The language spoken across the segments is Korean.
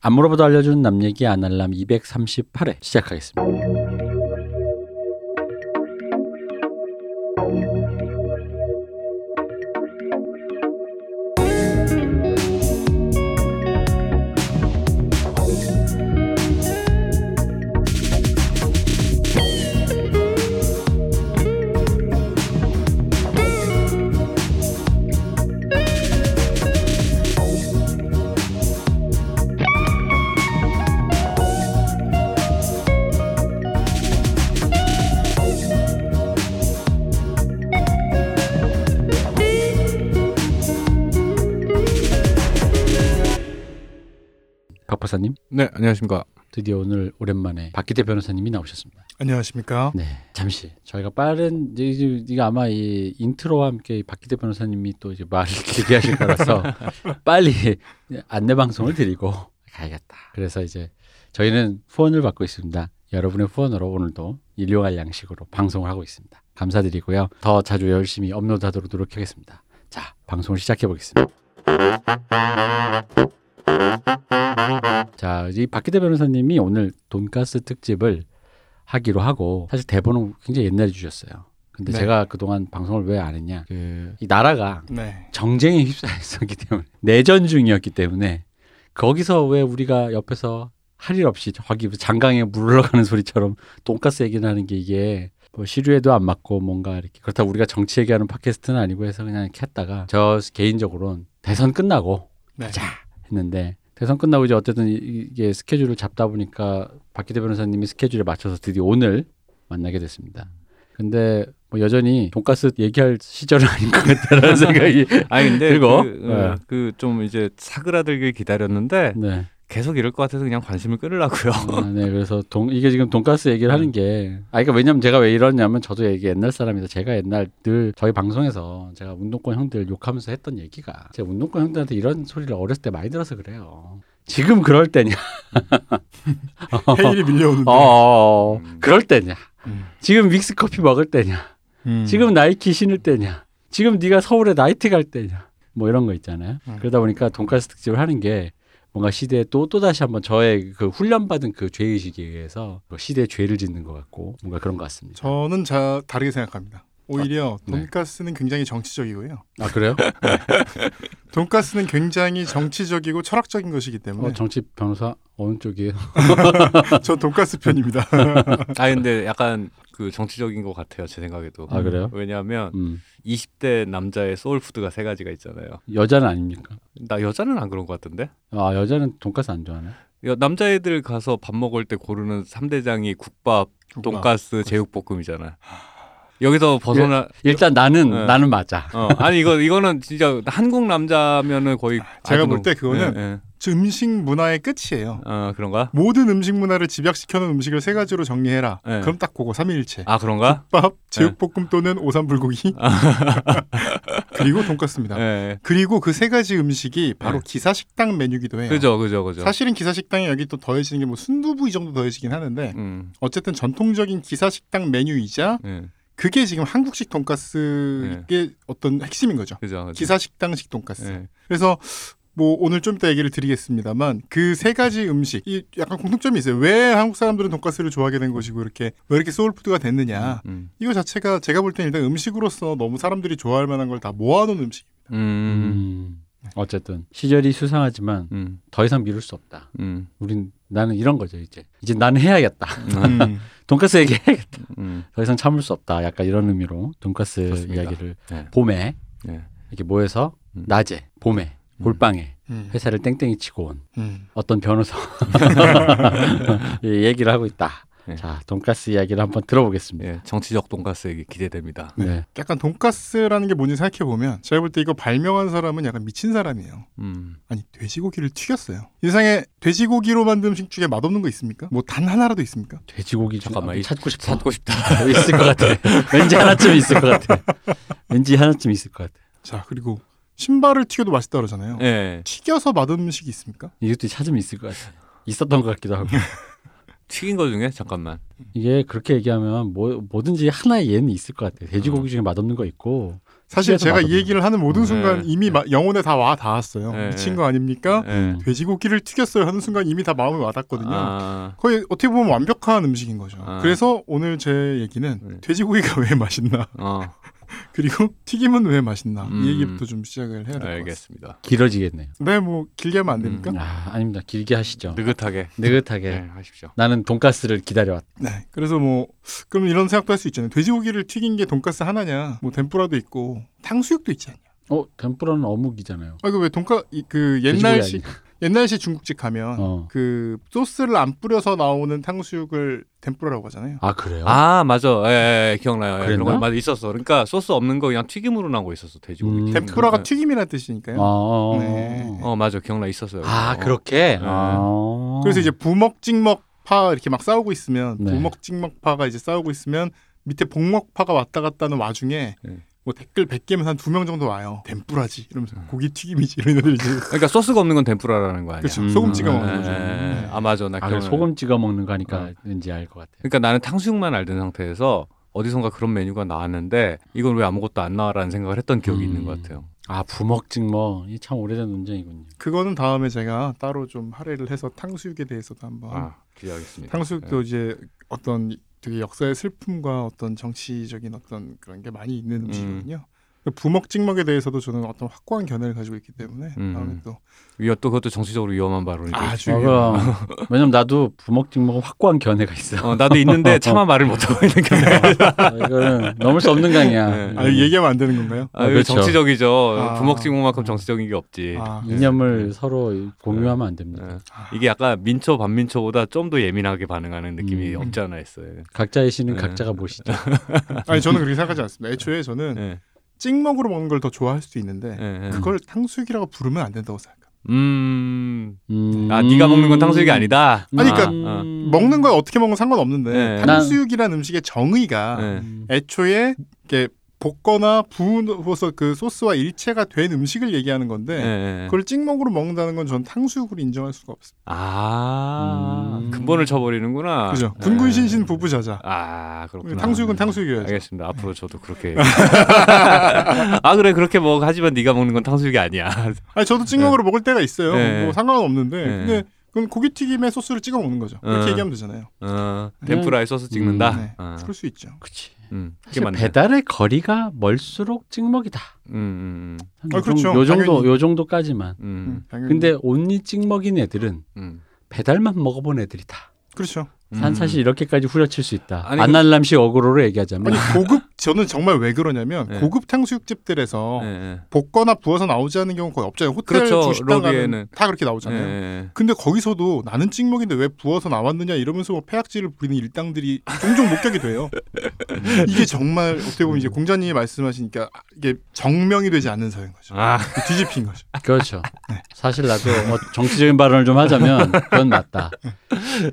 안 물어봐도 알려주는 남 얘기 아날람 238회 시작하겠습니다. 안녕하십니까. 드디어 오늘 오랜만에 박기대 변호사님이 나오셨습니다. 안녕하십니까? 네, 잠시 저희가 빠른 이제 이제 이거 아마 이 인트로와 함께 이 박기대 변호사님이 또 이제 말을 길게 하실 거라서 빨리 안내 방송을 드리고 가야겠다. 그래서 이제 저희는 후원을 받고 있습니다. 여러분의 후원으로 오늘도 일용할 양식으로 방송을 하고 있습니다. 감사드리고요. 더 자주 열심히 업로드하도록 노력하겠습니다. 자, 방송을 시작해 보겠습니다. 자, 이 박기대 변호사님이 오늘 돈가스 특집을 하기로 하고 사실 대본은 굉장히 옛날에 주셨어요. 근데 네. 제가 그동안 방송을 왜 안 했냐? 그 이 나라가 네. 정쟁에 휩싸였었기 때문에 내전 중이었기 때문에 거기서 왜 우리가 옆에서 할 일 없이 저기 장강에 물 흘러가는 소리처럼 돈가스 얘기를 하는 게 이게 뭐 시류에도 안 맞고 뭔가 이렇게 그렇다고 우리가 정치 얘기하는 팟캐스트는 아니고 해서 그냥 이렇게 했다가 저 개인적으로는 대선 끝나고 네. 가자 했는데 대선 끝나고 이제 어쨌든 이- 이게 스케줄을 잡다 보니까 박기대 변호사님이 스케줄에 맞춰서 드디어 오늘 만나게 됐습니다. 근데 뭐 여전히 돈가스 얘기할 시절은 아닌 것 같다라는 생각이 아니 근데 그리고, 그, 그좀 이제 사그라들길 기다렸는데 네. 계속 이럴 것 같아서 그냥 관심을 끌으려고요. 아, 네, 그래서 돈 이게 지금 돈가스 얘기를 하는 게, 아, 그러니까 왜냐면 제가 왜 이러냐면 저도 이게 옛날 사람이다. 제가 옛날 늘 저희 방송에서 제가 운동권 형들 욕하면서 했던 얘기가 제가 운동권 형들한테 이런 소리를 어렸을 때 많이 들어서 그래요. 지금 그럴 때냐? 헤일이 밀려오는데. 어, 어, 어, 음. 그럴 때냐? 음. 지금 믹스 커피 먹을 때냐? 음. 지금 나이키 신을 때냐? 지금 네가 서울에 나이트 갈 때냐? 뭐 이런 거 있잖아요. 음. 그러다 보니까 돈가스 특집을 하는 게 뭔가 시대에 또, 또 다시 한번 저의 그 훈련받은 그 죄의식에 의해서 그 시대에 죄를 짓는 것 같고 뭔가 그런 것 같습니다. 저는 자 다르게 생각합니다. 오히려 네. 돈가스는 굉장히 정치적이고요. 아, 그래요? 돈가스는 굉장히 정치적이고 철학적인 것이기 때문에 어, 정치 변호사 어느 쪽이에요? 저 돈가스 편입니다. 아 근데 약간 그 정치적인 것 같아요 제 생각에도. 아, 그래요? 왜냐하면 음. 20대 남자의 소울 푸드가 세 가지가 있잖아요. 여자는 아닙니까? 나 여자는 안 그런 것 같은데. 아, 여자는 돈가스 안 좋아하네. 여- 남자애들 가서 밥 먹을 때 고르는 3대장이 국밥, 돈가스, 제육볶음이잖아. 여기서 벗어나 일단 나는 네. 나는 맞아. 어, 아니 이거 이거는 진짜 한국 남자면은 거의 제가 볼 때 그거는 예, 예. 저 음식 문화의 끝이에요. 어 그런가? 모든 음식 문화를 집약시켜 놓은 음식을 세 가지로 정리해라. 네. 그럼 딱 그거 삼위일체. 아 그런가? 밥, 제육볶음 또는 오삼불고기. 그리고 돈가스입니다. 예. 그리고 그 세 가지 음식이 바로 네. 기사 식당 메뉴기도 해요. 그죠 그죠 그죠. 사실은 기사 식당에 여기 또 더해지는 게 뭐 순두부 이 정도 더해지긴 하는데 음. 어쨌든 전통적인 기사 식당 메뉴이자 예. 그게 지금 한국식 돈가스의 어떤 핵심인 거죠. 그죠 그죠. 기사식당식 돈가스. 예. 그래서 뭐 오늘 좀 이따 얘기를 드리겠습니다만 그 세 가지 음식 이 약간 공통점이 있어요. 왜 한국 사람들은 돈가스를 좋아하게 된 것이고 이렇게 왜 이렇게 소울푸드가 됐느냐. 음. 이거 자체가 제가 볼 때는 일단 음식으로서 너무 사람들이 좋아할 만한 걸 다 모아놓은 음식. 음. 음. 어쨌든 시절이 수상하지만 음. 더 이상 미룰 수 없다. 음. 우린 나는 이런 거죠 이제. 이제 나는 해야겠다. 음. 돈가스 얘기 해야겠다. 음. 더 이상 참을 수 없다. 약간 이런 의미로 돈가스 그렇습니다. 이야기를 네. 봄에 네. 이렇게 모여서 음. 낮에 봄에 골방에 음. 회사를 땡땡이 치고 온 음. 어떤 변호사 예, 얘기를 하고 있다. 네. 자 돈가스 이야기를 한번 들어보겠습니다. 예. 정치적 돈가스 얘기 기대됩니다. 네. 약간 돈가스라는 게 뭔지 생각해 보면 제가 볼 때 이거 발명한 사람은 약간 미친 사람이에요. 음. 아니 돼지고기를 튀겼어요. 이 세상에 돼지고기로 만든 음식 중에 맛없는 거 있습니까? 뭐 단 하나라도 있습니까? 돼지고기 좀 잠깐만, 이- 찾고 싶어. 찾고 싶다. 있을 것 같아. 왠지 하나쯤 있을 것 같아. 왠지 하나쯤 있을 것 같아. 자 그리고 신발을 튀겨도 맛있다 그러잖아요. 예. 튀겨서 맛없는 음식이 있습니까? 이것도 찾으면 있을 것 같아. 있었던 것 같기도 하고. 튀긴 거 중에 잠깐만. 이게 그렇게 얘기하면 뭐 뭐든지 하나의 예는 있을 것 같아요. 돼지고기 중에 맛없는 거 있고 사실 제가 이 얘기를 하는 모든 네. 순간 이미 마- 영혼에 다 와 닿았어요. 네. 미친 거 아닙니까? 예. 돼지고기를 튀겼어요 하는 순간 이미 다 마음에 와닿거든요. 아, 거의 어떻게 보면 완벽한 음식인 거죠. 아. 그래서 오늘 제 얘기는 네. 돼지고기가 왜 맛있나 어, 그리고 튀김은 왜 맛있나 음. 이 얘기부터 좀 시작을 해야 될 것 같습니다. 알겠습니다. 길어지겠네요. 네, 뭐 길게 하면 안 됩니까? 음. 아 아닙니다. 길게 하시죠. 느긋하게. 느긋하게. 네, 하십시오. 나는 돈가스를 기다려왔다. 네. 그래서 뭐 그럼 이런 생각도 할 수 있잖아요. 돼지고기를 튀긴 게 돈가스 하나냐? 뭐 덴뿌라도 있고 탕수육도 있지 않냐? 어 덴뿌라는 어묵이잖아요. 아, 그 왜 돈가 이- 그 옛날식. 옛날식 중국집 가면 어. 그 소스를 안 뿌려서 나오는 탕수육을 덴뿌라라고 하잖아요. 아 그래요? 아 맞아, 예, 예, 예, 기억나요. 예, 그런? 거 맞아 있었어. 그러니까 소스 없는 거 그냥 튀김으로 나온 거 있었어 돼지고기. 음. 덴뿌라가 예. 튀김이라는 뜻이니까요. 아, 어, 어. 네. 어 맞아, 기억나 있었어요. 아 어. 그렇게. 네. 아. 그래서 이제 부먹 찍먹 파 이렇게 막 싸우고 있으면 네. 부먹 찍먹 파가 이제 싸우고 있으면 밑에 복먹 파가 왔다 갔다 하는 와중에 네. 뭐 댓글 100개면 한 두 명 정도 와요. 덴뿌라지 이러면서 음. 고기 튀김이지 이런 애들 이제 그러니까 소스가 없는 건 덴뿌라라는 거 아니야? 그렇죠. 음. 소금 찍어 음. 먹는 예, 거죠. 네. 아 맞아, 나 아, 기억나. 소금 찍어 먹는 거 하니까 왠지 알 것 같아. 그러니까 나는 탕수육만 알던 상태에서 어디선가 그런 메뉴가 나왔는데 이건 왜 아무것도 안 나와라는 생각을 했던 기억이 음. 있는 것 같아요. 아 부먹 찍먹 이 참 오래된 논쟁이군요. 그거는 다음에 제가 따로 좀 할애를 해서 탕수육에 대해서도 한번 아 기대하겠습니다. 탕수육도 이제 어떤 되게 역사의 슬픔과 어떤 정치적인 어떤 그런 게 많이 있는 음식이거든요. 그 부먹 찍먹에 대해서도 저는 어떤 확고한 견해를 가지고 있기 때문에 음. 다음에 또 위어 또 그것도 정치적으로 위험한 발언이죠. 아주 그럼. 왜냐면 나도 부먹 찍먹은 확고한 견해가 있어. 어, 나도 있는데 차마 말을 못 하고 있는 게 아, 이거는 넘을 수 없는 강이야. 네. 아, 얘기하면 안 되는 건가요? 아, 아, 그렇죠. 정치적이죠. 아. 부먹 찍먹만큼 정치적인 게 없지. 아, 이념을 서로 공유하면 안 됩니다. 예. 이게 약간 민초 반민초보다 좀 더 예민하게 반응하는 느낌이 음. 없지 않아 있어요. 각자의 신은 네. 각자가 보시죠. 아니 저는 그렇게 생각하지 않습니다. 애초에 저는 예. 찍먹으로 먹는 걸 더 좋아할 수도 있는데 예, 예. 그걸 탕수육이라고 부르면 안 된다고 생각합니다. 음. 음... 아, 네가 먹는 건 탕수육이 아니다. 아니, 그러니까 아, 아. 먹는 걸 어떻게 먹으면 상관없는데 네. 탕수육이라는 음식의 정의가 예. 음. 애초에 이렇게 볶거나 부어서 그 소스와 일체가 된 음식을 얘기하는 건데 예, 예. 그걸 찍먹으로 먹는다는 건 전 탕수육으로 인정할 수가 없습니다. 아, 음. 근본을 쳐버리는구나. 그죠? 예. 군군신신 부부자자. 아, 그렇구나. 탕수육은 탕수육이어야죠. 알겠습니다. 앞으로 저도 그렇게. 아 그래 그렇게 먹 하지만 네가 먹는 건 탕수육이 아니야. 아니 저도 찍먹으로 먹을 때가 있어요. 네. 뭐 상관은 없는데 네. 근데 그건 고기튀김에 소스를 찍어 먹는 거죠. 그렇게 어. 얘기하면 되잖아요. 어, 덴푸라에 소스 찍는다. 음, 네. 어. 그럴 수 있죠. 그치. 음, 그게 사실 맞네. 배달의 거리가 멀수록 찍먹이다. 음, 음, 한 아, 요, 그렇죠. 정, 요 정도 당연히. 요 정도까지만. 음, 음, 음. 근데 온리 찍먹인 애들은 음. 배달만 먹어본 애들이다. 그렇죠. 산 사실 이렇게까지 후려칠 수 있다. 아니, 그- 안날람식 어그로로 얘기하자면 아니 고급 저는 정말 왜 그러냐면 네. 고급 탕수육집들에서 예, 예. 볶거나 부어서 나오지 않는 경우 거의 없잖아요. 호텔 그렇죠. 주식당 가면. 다 그렇게 예, 나오잖아요. 예. 근데 거기서도 나는 찍먹인데 왜 부어서 나왔느냐 이러면서 뭐 폐악질을 부리는 일당들이 종종 목격이 돼요. 이게 정말 어떻게 보면 이제 공자님이 말씀하시니까 이게 정명이 되지 않는 사회인 거죠. 아, 뒤집힌 거죠. 그렇죠. 네. 사실 나도 뭐 정치적인 발언을 좀 하자면 그건 맞다.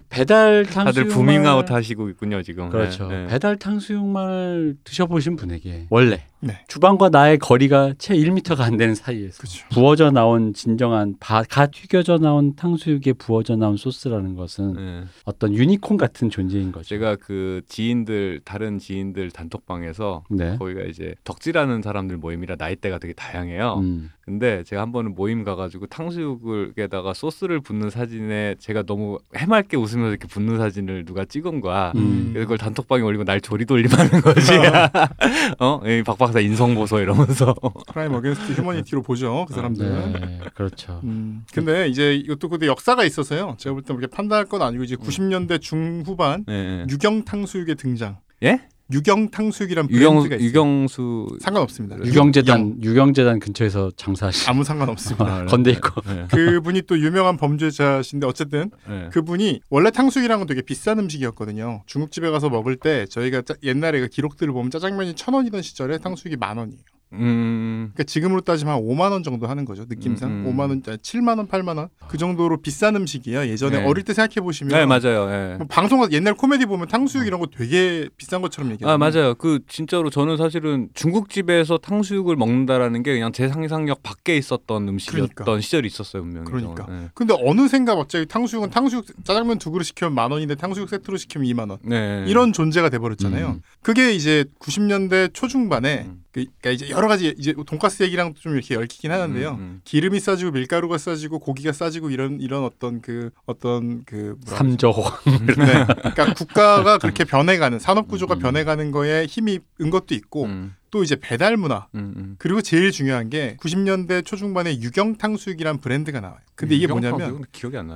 배달 탕수육 다들 부밍아웃 하시고 있군요 지금. 그렇죠. 예, 예. 배달 탕수육만을 드셔보신 분에게 원래 네. 주방과 나의 거리가 채 1m가 안 되는 사이에서 그렇죠. 부어져 나온 진정한 바, 가 튀겨져 나온 탕수육에 부어져 나온 소스라는 것은 예. 어떤 유니콘 같은 존재인 거죠. 제가 그 지인들 다른 지인들 단톡방에서 네. 거기가 이제 덕질하는 사람들 모임이라 나이대가 되게 다양해요. 음. 근데 제가 한 번은 모임 가가지고 탕수육에다가 소스를 붓는 사진에 제가 너무 해맑게 웃으면서 이렇게 붓는 사진을 누가 찍은 거야. 음. 그래서 그걸 단톡방에 올리고 날 조리 돌림하는 거지. 어, 이 박박 사 인성 보소 이러면서. crime against humanity로 보죠. 그 사람들은. 네, 그렇죠. 음, 근데 이제 이것도 근데 역사가 있어서요. 제가 볼 때 그렇게 판단할 건 아니고 이제 90년대 중후반 예, 예. 유경 탕수육의 등장. 예? 유경 탕수육이란 유경 브랜드가 있어요. 유경수 상관없습니다. 유경재단 유경재단 근처에서 장사하시 아무 상관없습니다. 아, 건대 있고 예, 그분이 또 유명한 범죄자신데 어쨌든 예. 그분이 원래 탕수육이랑은 되게 비싼 음식이었거든요. 중국집에 가서 먹을 때 저희가 짜- 옛날에 그 기록들을 보면 짜장면이 천 원이던 시절에 탕수육이 만 원이에요. 음. 그러니까 지금으로 따지면 한 5만 원 정도 하는 거죠. 느낌상 음, 음. 5만 원, 7만 원, 8만 원. 그 정도로 비싼 음식이야. 예전에 네. 어릴 때 생각해 보시면 네 맞아요. 예. 뭐 방송 옛날 코미디 보면 탕수육 이런 거 되게 비싼 것처럼 얘기하요 아 맞아요. 그 진짜로 저는 사실은 중국집에서 탕수육을 먹는다라는 게 그냥 제 상상력 밖에 있었던 음식이었던 그러니까. 시절이 있었어요 분명히. 그러니까. 저는. 근데 어느샌가 갑자기 탕수육은 탕수육 짜장면 두 그릇 시키면 만 원인데 탕수육 세트로 시키면 2만 원. 네. 네. 이런 존재가 돼 버렸잖아요. 음. 그게 이제 90년대 초중반에 음. 그- 그러니까 이제 여러 가지 이제 돈가스 얘기랑 좀 이렇게 얽히긴 하는데요. 음, 음. 기름이 싸지고 밀가루가 싸지고 고기가 싸지고 이런 이런 어떤 그 어떤 그 뭐라 삼조호. 네. 그러니까 국가가 그렇게 변해가는 산업 구조가 음. 변해가는 거에 힘이 은 것도 있고 음, 또 이제 배달 문화 음, 음. 그리고 제일 중요한 게 90년대 초중반에 유경 탕수육이란 브랜드가 나와요. 근데 이게 뭐냐면.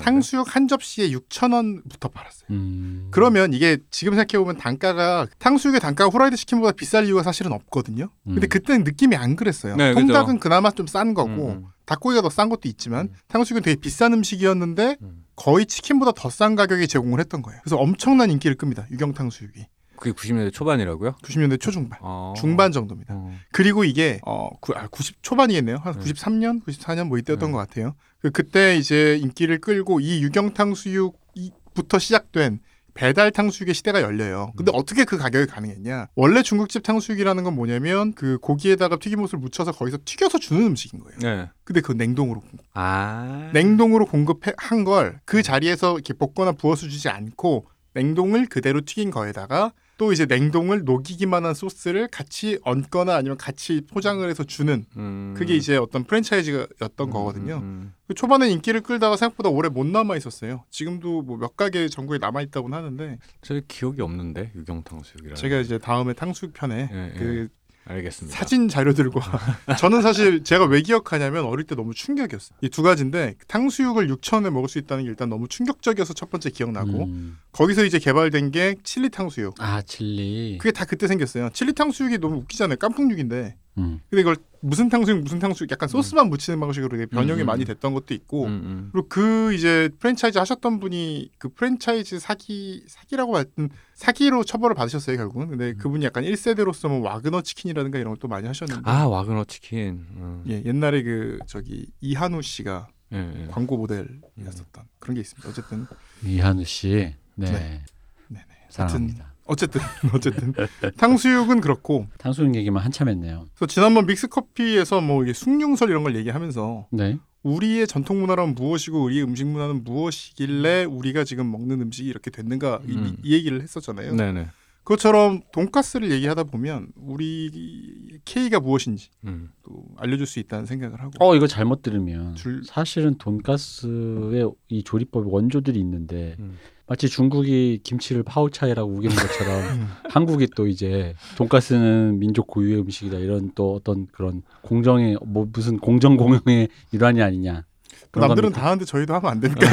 탕수육 한 접시에 6천 원부터 팔았어요. 음. 그러면 이게 지금 생각해 보면 단가가 탕수육의 단가가 후라이드 치킨보다 비쌀 이유가 사실은 없거든요. 근데 음. 그때는 느낌이 안 그랬어요. 네, 통닭은 그죠. 그나마 좀 싼 거고 음, 음. 닭고기가 더 싼 것도 있지만 음. 탕수육은 되게 비싼 음식이었는데 음. 거의 치킨보다 더 싼 가격에 제공을 했던 거예요. 그래서 엄청난 인기를 끕니다. 유경 탕수육이. 그게 90년대 초반이라고요? 90년대 초중반. 어. 중반 정도입니다. 어. 그리고 이게 어 구, 아, 90 초반이겠네요. 한 네. 93년, 94년 뭐 이때였던 네. 것 같아요. 그 그때 이제 인기를 끌고 이 유경 탕 수육부터 시작된 배달 탕수육의 시대가 열려요. 근데 어떻게 그 가격이 가능했냐? 원래 중국집 탕수육이라는 건 뭐냐면 그 고기에다가 튀김옷을 묻혀서 거기서 튀겨서 주는 음식인 거예요. 네. 근데 그 냉동으로 공급. 아. 냉동으로 공급한 걸 그 자리에서 이렇게 볶거나 부어서 주지 않고 냉동을 그대로 튀긴 거에다가 또 이제 냉동을 녹이기만 한 소스를 같이 얹거나 아니면 같이 포장을 해서 주는 음. 그게 이제 어떤 프랜차이즈였던 거거든요. 음, 음, 그 초반에 인기를 끌다가 생각보다 오래 못 남아 있었어요. 지금도 뭐 몇 가게 전국에 남아 있다고는 하는데 저 기억이 없는데 유경 탕수육이라. 제가 이제 다음에 탕수육 편에 예, 그 알겠습니다. 사진 자료들과 저는 사실 제가 왜 기억하냐면 어릴 때 너무 충격이었어요. 이 두 가지인데 탕수육을 6천 원에 먹을 수 있다는 게 일단 너무 충격적이어서 첫 번째 기억나고 음. 거기서 이제 개발된 게 칠리 탕수육. 아 칠리. 그게 다 그때 생겼어요. 칠리 탕수육이 너무 웃기잖아요. 깐풍육인데. 음. 근데 이걸 무슨 탕수육 무슨 탕수육 약간 소스만 묻히는 방식으로 변형이 음, 음, 많이 음. 됐던 것도 있고 음, 음. 그리고 그 이제 프랜차이즈 하셨던 분이 그 프랜차이즈 사기 사기라고 말씀 사기로 처벌을 받으셨어요 결국은. 근데 그분이 약간 1세대로서 뭐 와그너 치킨이라든가 이런 걸또 많이 하셨는데 아 와그너 치킨. 음. 예, 옛날에 그 저기 이한우 씨가 예, 예. 광고 모델이었었던 그런 게 있습니다. 어쨌든 이한우 씨. 네. 네. 네네. 사랑합니다. 어쨌든 어쨌든 탕수육은 그렇고 탕수육 얘기만 한참 했네요. 그래서 지난번 믹스 커피에서 뭐 이게 숭늉설 이런 걸 얘기하면서 네. 우리의 전통 문화란 무엇이고 우리의 음식 문화는 무엇이길래 우리가 지금 먹는 음식이 이렇게 됐는가 이- 음. 이, 얘기를 했었잖아요. 네네. 그것처럼 돈가스를 얘기하다 보면 우리 K가 무엇인지 음. 또 알려줄 수 있다는 생각을 하고 어 이거 잘못 들으면 줄- 사실은 돈가스의 이 조리법 원조들이 있는데 음. 마치 중국이 김치를 파우차이라고 우기는 것처럼 음. 한국이 또 이제 돈가스는 민족 고유의 음식이다 이런 또 어떤 그런 공정의 뭐 무슨 공정 공영의 일환이 아니냐. 남들은 겁니까? 다 하는데 저희도 하면 안 됩니까?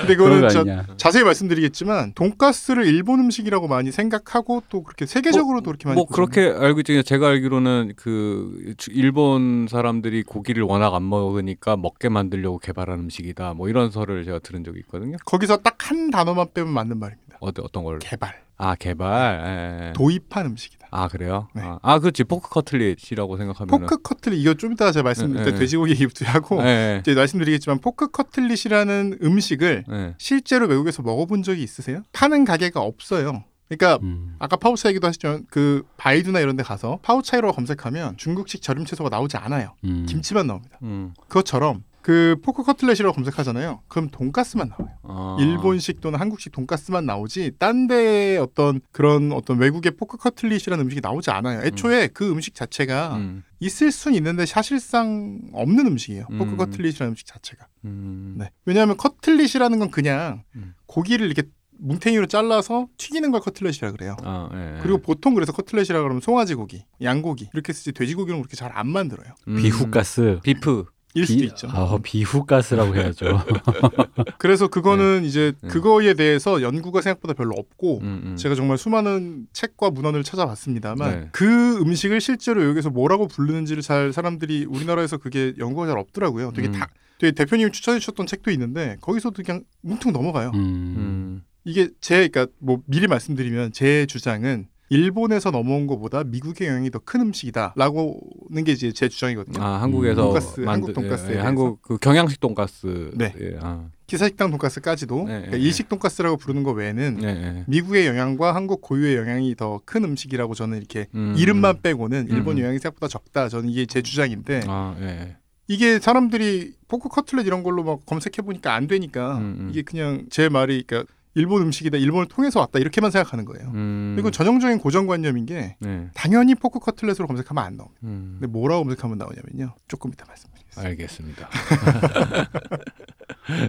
근데 그거는 거 저. 자세히 말씀드리겠지만 돈가스를 일본 음식이라고 많이 생각하고 또 그렇게 세계적으로도 그렇게 많이 뭐 보잖아요. 그렇게 알고 있죠. 제가 알기로는 그 주- 일본 사람들이 고기를 워낙 안 먹으니까 먹게 만들려고 개발한 음식이다. 뭐 이런 설을 제가 들은 적이 있거든요. 거기서 딱 한 단어만 빼면 맞는 말입니다. 어떤 어떤 걸? 개발, 아 개발. 예, 예. 도입한 음식이다. 아 그래요? 네. 아, 아 그렇지 포크 커틀릿이라고 생각하면. 포크 커틀릿 이거 좀 이따가 제가 말씀 네, 때 네. 돼지고기 얘기부터 하고 예, 이제 말씀드리겠지만 포크 커틀릿이라는 음식을 예. 예. 실제로 외국에서 먹어본 적이 있으세요? 파는 가게가 없어요. 그러니까 음. 아까 파오차이 얘기도 하시죠. 그 바이두나 이런 데 가서 파오차이로 검색하면 중국식 절임 채소가 나오지 않아요. 음. 김치만 나옵니다. 음. 그것처럼 그 포크 커틀릿이라고 검색하잖아요. 그럼 돈가스만 나와요. 아. 일본식 또는 한국식 돈가스만 나오지 딴 데의 어떤 그런 어떤 외국의 포크 커틀릿이라는 음식이 나오지 않아요. 애초에 그 음식 자체가 음. 있을 순 있는데 사실상 없는 음식이에요. 포크 음. 커틀릿이라는 음식 자체가. 음. 네. 왜냐하면 커틀릿이라는 건 그냥 음. 고기를 이렇게 뭉탱이로 잘라서 튀기는 걸 커틀릿이라 그래요. 아, 예. 그리고 보통 그래서 커틀릿이라 그러면 송아지 고기, 양고기 이렇게 쓰지 돼지고기는 그렇게 잘 안 만들어요. 음. 비후가스. beef. 일 수도 비- 있죠. 아, 비후가스라고 해야죠. 그래서 그거는 이제 네. 그거에 대해서 연구가 생각보다 별로 없고 음, 음. 제가 정말 수많은 책과 문헌을 찾아봤습니다만 네. 그 음식을 실제로 여기서 뭐라고 부르는지를 잘 사람들이 우리나라에서 그게 연구가 잘 없더라고요. 되게 음. 다 되게 대표님이 추천해 주셨던 책도 있는데 거기서도 그냥 뭉퉁 넘어가요. 음. 음. 이게 제 그러니까 뭐 미리 말씀드리면 제 주장은 일본에서 넘어온 것보다 미국의 영향이 더 큰 음식이다라고는 게 이제 제 주장이거든요. 아 한국에서 돈가스, 만든- 한국 돈가스에 예, 예. 한국 그 경양식 돈가스 네. 예, 아, 기사식당 돈가스까지도 네, 그러니까 네, 일식 돈가스라고 부르는 거 외에는 예, 예. 미국의 영향과 한국 고유의 영향이 더 큰 음식이라고 저는 이렇게 음, 이름만 음. 빼고는 일본 음. 영향이 생각보다 적다. 저는 이게 제 주장인데 아 예. 이게 사람들이 포크 커틀렛 이런 걸로 막 검색해 보니까 안 되니까 음, 음. 이게 그냥 제 말이 그러니까 일본 음식이다, 일본을 통해서 왔다 이렇게만 생각하는 거예요. 음, 이건 전형적인 고정관념인 게 네. 당연히 포크 커틀렛으로 검색하면 안 나옵니다. 음, 근데 뭐라고 검색하면 나오냐면요. 조금 이따 말씀드리겠습니다. 알겠습니다.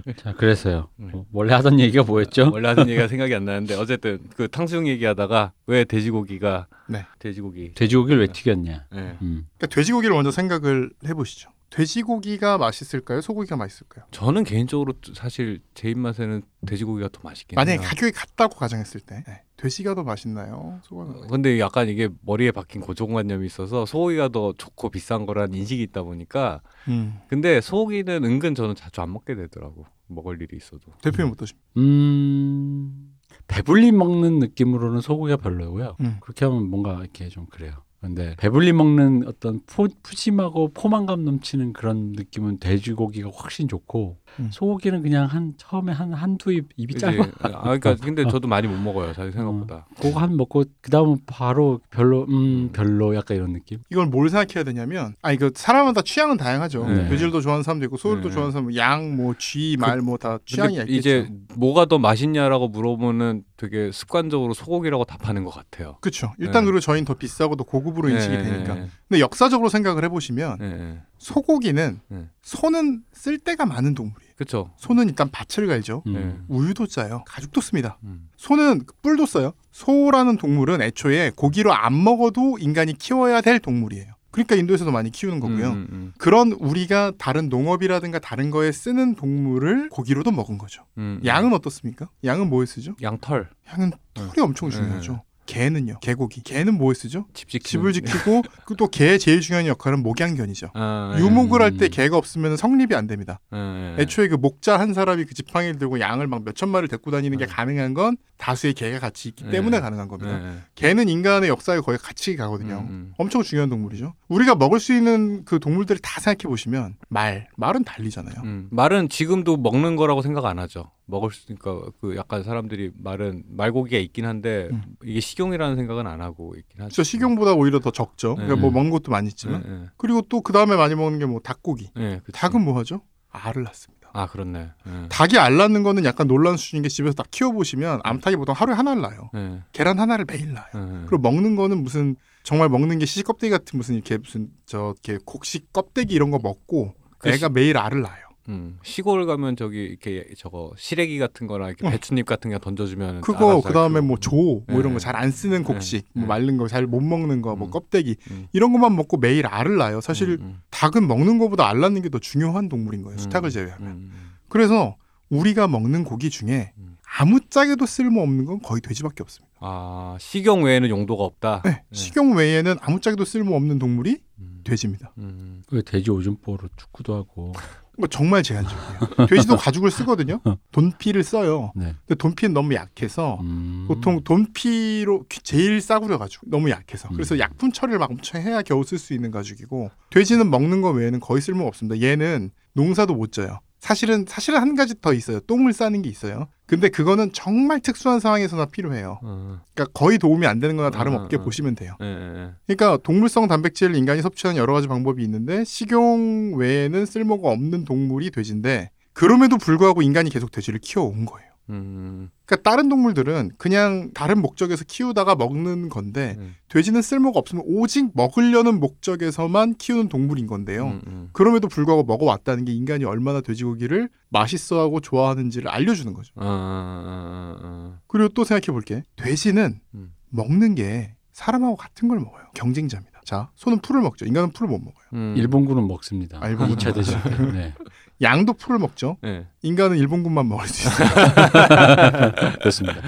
자, 그래서요. 네. 뭐, 원래 하던 얘기가 뭐였죠? 원래 하던 얘기가 생각이 안 나는데 어쨌든 그 탕수육 얘기하다가 왜 돼지고기가 네. 돼지고기 돼지고기를 왜 튀겼냐? 예. 음. 그러니까 돼지고기를 먼저 생각을 해보시죠. 돼지고기가 맛있을까요? 소고기가 맛있을까요? 저는 개인적으로 사실 제 입맛에는 돼지고기가 더 맛있긴 만약에 해요. 가격이 같다고 가정했을 때 네. 돼지가 더 맛있나요? 소고기가 더 맛있나요? 근데 약간 이게 머리에 박힌 고정관념이 있어서 소고기가 더 좋고 비싼 거란 인식이 있다 보니까 음. 근데 소고기는 은근 저는 자주 안 먹게 되더라고 먹을 일이 있어도 대표님 어떠십니까? 음, 배불리 먹는 느낌으로는 소고기가 별로고요. 음. 그렇게 하면 뭔가 이렇게 좀 그래요. 근데 배불리 먹는 어떤 포, 푸짐하고 포만감 넘치는 그런 느낌은 돼지고기가 훨씬 좋고 음. 소고기는 그냥 한 처음에 한 한두 입 입이? 짧아. 아 그러니까 근데 저도 많이 못 먹어요 사실 생각보다 그거 한 먹고 그 다음은 바로 별로 음 음. 별로 약간 이런 느낌. 이걸 뭘 생각해야 되냐면 아 이거 사람마다 취향은 다양하죠. 네. 돼지를 좋아하는 사람도 있고 소를 또 네. 좋아하는 사람, 양, 뭐 쥐, 말 뭐 다 취향이 있겠죠. 이제 뭐가 더 맛있냐라고 물어보면 되게 습관적으로 소고기라고 답하는 것 같아요 그렇죠. 일단 네. 그리고 저희는 더 비싸고 더 고급으로 인식이 예, 되니까. 예, 근데 역사적으로 생각을 해보시면 예, 예. 소고기는 네. 소는 쓸 데가 많은 동물이에요. 그쵸 소는 일단 밭을 갈죠. 음. 네. 우유도 짜요. 가죽도 씁니다. 음. 소는 뿔도 써요. 소라는 동물은 애초에 고기로 안 먹어도 인간이 키워야 될 동물이에요. 그러니까 인도에서도 많이 키우는 거고요. 음, 음, 그런 우리가 다른 농업이라든가 다른 거에 쓰는 동물을 고기로도 먹은 거죠. 음, 음. 양은 어떻습니까? 양은 뭐에 쓰죠? 양털 양은 털이 엄청 중요하죠. 개는요. 개고기. 개는 뭐에 쓰죠? 집 지키는 집을 지키고 그또 개의 제일 중요한 역할은 목양견이죠. 아, 예. 유목을 할때 음. 개가 없으면 성립이 안 됩니다. 예, 예. 애초에 그 목자 한 사람이 그 지팡이를 들고 양을 막 몇 천 마리를 데리고 다니는 게 네. 가능한 건 다수의 개가 같이 있기 네. 때문에 가능한 겁니다. 예, 예. 개는 인간의 역사에 거의 같이 가거든요. 음, 음. 엄청 중요한 동물이죠. 우리가 먹을 수 있는 그 동물들을 다 생각해 보시면 말, 말은 달리잖아요. 음. 말은 지금도 먹는 거라고 생각 안 하죠. 먹을 수 있으니까 그 약간 사람들이 말은 말고기가 있긴 한데 음. 이게 식용이라는 생각은 안 하고 있긴 하죠. 저 식용보다 오히려 더 적죠. 그러니까 네. 뭐 먹는 것도 많이 있지만. 예, 그리고 또 그 다음에 많이 먹는 게 뭐 닭고기. 닭은 뭐 하죠? 알을 낳습니다. 아 그렇네. 예. 닭이 알 낳는 거는 약간 논란 수준인 게 집에서 딱 키워보시면 암탉이 보통 하루에 하나를 낳아요. 예. 계란 하나를 매일 낳아요. 예. 그리고 먹는 거는 무슨 정말 먹는 게 시식 껍데기 같은 무슨 이렇게 무슨 저 이렇게 곡식 껍데기 이런 거 먹고 그 애가 매일 알을 낳아요. 음, 시골 가면 저기 이렇게 저거 시래기 같은 거나 이렇게 어. 배춧잎 같은 거 던져주면 그거 그 다음에 키우고. 뭐조뭐 네. 이런 거 잘 안 쓰는 곡식, 네. 뭐 마른 거 잘 못 먹는 거, 뭐 음. 껍데기 음. 이런 것만 먹고 매일 알을 낳아요. 사실 음, 음, 닭은 먹는 것보다 알 낳는 게 더 중요한 동물인 거예요. 수탉을 음, 제외하면. 그래서 우리가 먹는 고기 중에 음. 아무짝에도 쓸모 없는 건 거의 돼지밖에 없습니다. 아 식용 외에는 용도가 없다. 네, 식용 외에는 아무짝에도 쓸모 없는 동물이 음, 돼지입니다. 음, 왜 돼지 오줌보로 축구도 하고. 이거 정말 제한적이에요. 돼지도 가죽을 쓰거든요. 돈피를 써요. 네. 근데 돈피는 너무 약해서 음. 보통 돈피로 귀- 제일 싸구려 가지고 너무 약해서 그래서 음. 약품 처리를 막 엄청 해야 겨우 쓸 수 있는 가죽이고 돼지는 먹는 거 외에는 거의 쓸모가 없습니다. 얘는 농사도 못 져요. 사실은 사실은 한 가지 더 있어요. 똥을 싸는 게 있어요. 근데 그거는 정말 특수한 상황에서나 필요해요. 어, 그러니까 거의 도움이 안 되는 거나 어, 다름없게 어. 보시면 돼요. 예, 예, 그러니까 동물성 단백질을 인간이 섭취하는 여러 가지 방법이 있는데 식용 외에는 쓸모가 없는 동물이 돼지인데 그럼에도 불구하고 인간이 계속 돼지를 키워온 거예요. 음, 그러니까 다른 동물들은 그냥 다른 목적에서 키우다가 먹는 건데 음, 돼지는 쓸모가 없으면 오직 먹으려는 목적에서만 키우는 동물인 건데요. 음, 음. 그럼에도 불구하고 먹어왔다는 게 인간이 얼마나 돼지고기를 맛있어하고 좋아하는지를 알려주는 거죠. 어, 어, 어, 어. 그리고 또 생각해 볼게. 돼지는 음. 먹는 게 사람하고 같은 걸 먹어요. 경쟁자입니다. 자, 소는 풀을 먹죠. 인간은 풀을 못 먹어요. 음. 일본군은 먹습니다. 아, 일본군은 2차 대전 때. 네. 양도 풀을 먹죠. 예. 인간은 일본군만 먹을 수 있어요. 그렇습니다.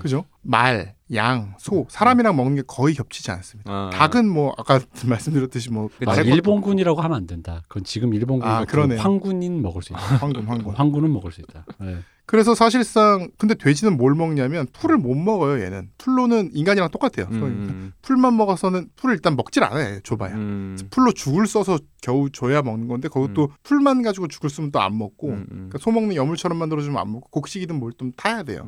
그죠? 말. 양, 소, 사람이랑 먹는 게 거의 겹치지 않습니다. 아. 닭은 뭐 아까 말씀드렸듯이 뭐. 아, 일본군이라고 하면 안 된다. 그건 지금 일본군 아, 그러네요. 황군인 먹을 수 있다. 없고, 황금 황금. 황군은 먹을 수 있다. 네. 그래서 사실상 근데 돼지는 뭘 먹냐면 풀을 못 먹어요. 얘는 풀로는 인간이랑 똑같아요. 음, 풀만 먹어서는 풀을 일단 먹질 않아요. 줘봐야. 음, 풀로 죽을 써서 겨우 줘야 먹는 건데 그것도 풀만 가지고 죽을 쓰면 또 안 먹고 음, 음, 그러니까 소 먹는 여물처럼 만들어주면 안 먹고 곡식이든 뭘 좀 타야 돼요.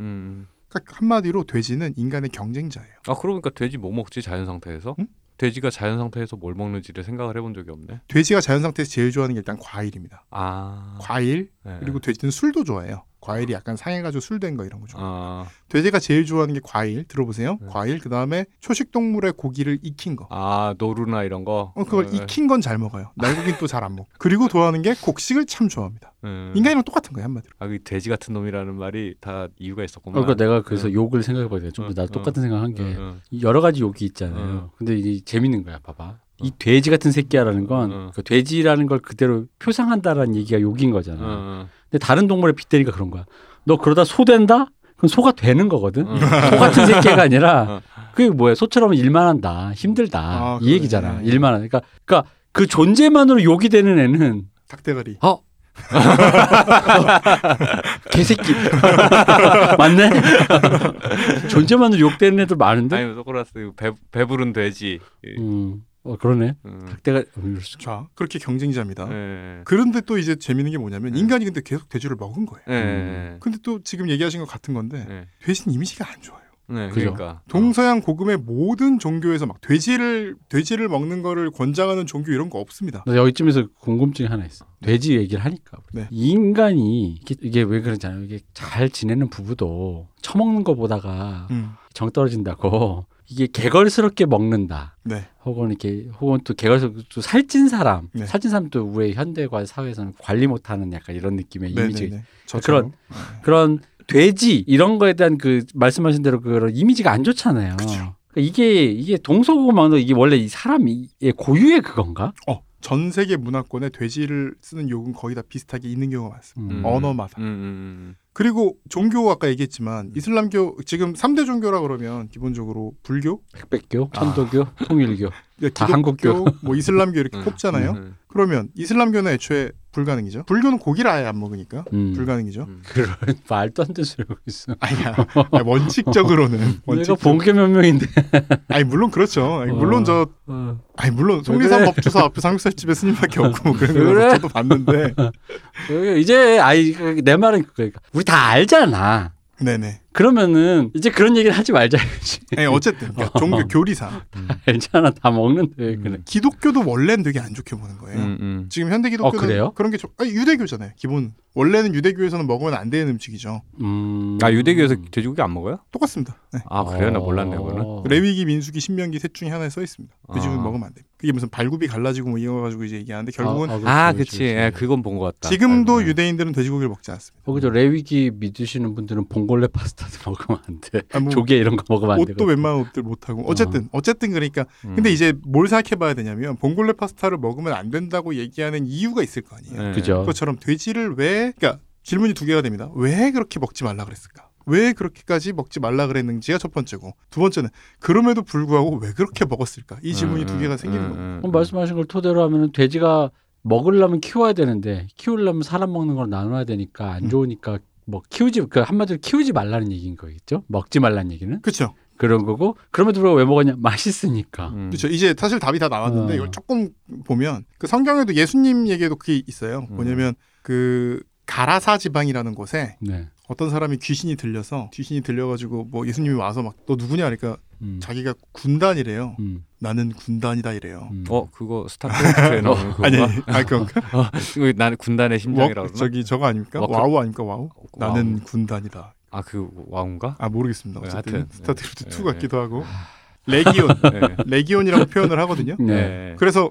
음. 그러니까 한마디로 돼지는 인간의 경쟁자예요. 아 그러니까 돼지 뭐 먹지 자연 상태에서? 응? 돼지가 자연 상태에서 뭘 먹는지를 생각을 해본 적이 없네. 돼지가 자연 상태에서 제일 좋아하는 게 일단 과일입니다. 아 과일 네. 그리고 돼지는 술도 좋아해요. 과일이 약간 상해가지고 술된 거 이런 거 좋아. 아, 돼지가 제일 좋아하는 게 과일 들어보세요. 네. 과일 그 다음에 초식 동물의 고기를 익힌 거. 아 노루나 이런 거. 어, 그걸 네. 익힌 건 잘 먹어요. 날고긴 또 잘 안 먹고. 그리고 좋아하는 게 곡식을 참 좋아합니다. 음. 인간이랑 똑같은 거예요 한마디로. 아, 그 돼지 같은 놈이라는 말이 다 이유가 있었구나. 그러니까 내가 그래서 응. 욕을 생각해보니까 좀 응, 나 응. 똑같은 생각한 게. 이 여러 가지 욕이 있잖아요. 응. 근데 이게 재밌는 거야, 봐봐. 이 돼지 같은 새끼야라는 건 응. 그 돼지라는 걸 그대로 표상한다라는 얘기가 욕인 거잖아. 응, 응. 근데 다른 동물의 빗대니까 그런 거야. 너 그러다 소 된다? 그럼 소가 되는 거거든. 응. 소 같은 새끼가 아니라 응. 그게 뭐야? 소처럼 일만 한다. 힘들다. 아, 이 그래. 얘기잖아. 일만 하다. 그러니까 그러니까 그 존재만으로 욕이 되는 애는 닭대가리. 어 개새끼 맞네. 존재만으로 욕되는 애들 많은데. 아니 소크라스 배 배부른 돼지. 음, 어 그러네. 음. 닭대가 음, 수- 자 그렇게 경쟁자입니다. 예. 그런데 또 이제 재밌는 게 뭐냐면 네. 인간이 근데 계속 돼지를 먹은 거예요. 예. 근데 또 지금 얘기하신 것 같은 건데 예. 돼지는 이미지가 안 좋아요. 네, 그죠. 그러니까. 동서양 고금의 모든 종교에서 막 돼지를 돼지를 먹는 거를 권장하는 종교 이런 거 없습니다. 나 여기쯤에서 궁금증이 하나 있어. 돼지 얘기를 하니까 네. 인간이 이게, 왜 그러잖아요. 이게 잘 지내는 부부도 처먹는 거 보다가 음. 정 떨어진다고 이게 개걸스럽게 먹는다. 네. 혹은 이렇게 혹은 또 개걸스럽게 또 살찐 사람, 네. 살찐 사람도 우리 현대과 사회에서는 관리 못하는 약간 이런 느낌의 이미지. 네네네. 저처럼. 그런 돼지 이런 거에 대한 그 말씀하신 대로 그런 이미지가 안 좋잖아요. 그쵸. 그러니까 이게 이게 동서고금왕도 이게 원래 이 사람이 고유의 그건가? 어, 전 세계 문화권에 돼지를 쓰는 욕은 거의 다 비슷하게 있는 경우가 많습니다. 음. 언어마다. 음, 음, 그리고 종교 아까 얘기했지만 이슬람교 지금 3대 종교라 그러면 기본적으로 불교, 흑백교, 천도교, 통일교. 다 기독교, 한국교. 뭐 이슬람교 이렇게 음. 꼽잖아요. 음, 그러면 이슬람교는 애초에 불가능이죠. 불교는 고기를 아예 안 먹으니까 음. 불가능이죠. 음. 그런 말도 안 되는 소리 하고 있어. 아니야. 아니, 원칙적으로는 내가 원칙. 본게몇 명인데. 아니 물론 그렇죠. 아니, 물론 저 어. 아니 물론 송리산 그래? 법주사 앞에 삼겹살집에 스님밖에 없고 뭐 그런 거 그래? 저도 봤는데. 이제 아이 그내 말은 그러니까 우리 다 알잖아. 네네. 그러면은 이제 그런 얘기를 하지 말자. 아니, 어쨌든 그러니까 종교 교리상 알잖아. 다 먹는데 왜 음. 그래. 기독교도 원래는 되게 안 좋게 보는 거예요. 음, 음. 지금 현대 기독교는 어, 그래요? 그런 게 좀, 아니, 유대교잖아요. 기본 원래는 유대교에서는 먹으면 안 되는 음식이죠. 음. 아 유대교에서 돼지고기 안 먹어요? 똑같습니다. 네. 아 그래요? 나 몰랐네 그거는. 어. 레위기, 민수기, 신명기 셋 중에 하나에 써 있습니다. 돼지고기 아. 먹으면 안 돼. 그게 무슨 발굽이 갈라지고 뭐 이거 가지고 이제 얘기하는데 결국은 그렇지, 아 그렇지, 그치. 그렇지. 예, 그건 본 것 같다. 지금도 아, 네. 유대인들은 돼지고기를 먹지 않습니다. 거기서 레위기 믿으시는 분들은 봉골레 파스타도 먹으면 안 돼. 아, 뭐 조개 이런 거 먹으면 안 돼. 옷도 웬만한 옷들 못 하고 어쨌든 어쨌든 그러니까 음. 근데 이제 뭘 생각해 봐야 되냐면 봉골레 파스타를 먹으면 안 된다고 얘기하는 이유가 있을 거 아니에요. 예. 그죠. 그것처럼 돼지를 왜 그러니까 질문이 두 개가 됩니다. 왜 그렇게 먹지 말라 그랬을까? 왜 그렇게까지 먹지 말라 그랬는지가 첫 번째고 두 번째는 그럼에도 불구하고 왜 그렇게 먹었을까? 이 질문이 음, 두 개가 음, 생기는 음. 음, 그럼 말씀하신 걸 토대로 하면은 돼지가 먹으려면 키워야 되는데 키우려면 사람 먹는 걸 나눠야 되니까 안 음. 좋으니까 뭐 키우지 그 한마디로 키우지 말라는 얘기인 거겠죠? 먹지 말라는 얘기는 그렇죠. 그런 거고 그럼에도 불구하고 왜 먹었냐 맛있으니까. 음. 그렇죠. 이제 사실 답이 다 나왔는데 어. 이걸 조금 보면 그 성경에도 예수님 얘기에도 그게 있어요. 음. 뭐냐면 그 가라사 지방이라는 곳에 네. 어떤 사람이 귀신이 들려서 귀신이 들려가지고 뭐 예수님이 와서 막 너 누구냐 그러니까 음. 자기가 군단이래요. 음. 나는 군단이다 이래요. 음. 어 그거 스타크래프트에 나오는 그거. 아니, 아 그런가? 나는 군단의 심장이라고? 저기 저거 아닙니까? 워크- 와우 아닙니까? 와우? 와우. 나는 군단이다. 아 그 와운가? 아 모르겠습니다. 네, 어쨌든 하여튼. 스타트크래프트 네, 2 네. 같기도 하고 legion 네. legion이라고 표현을 하거든요. 네. 네. 그래서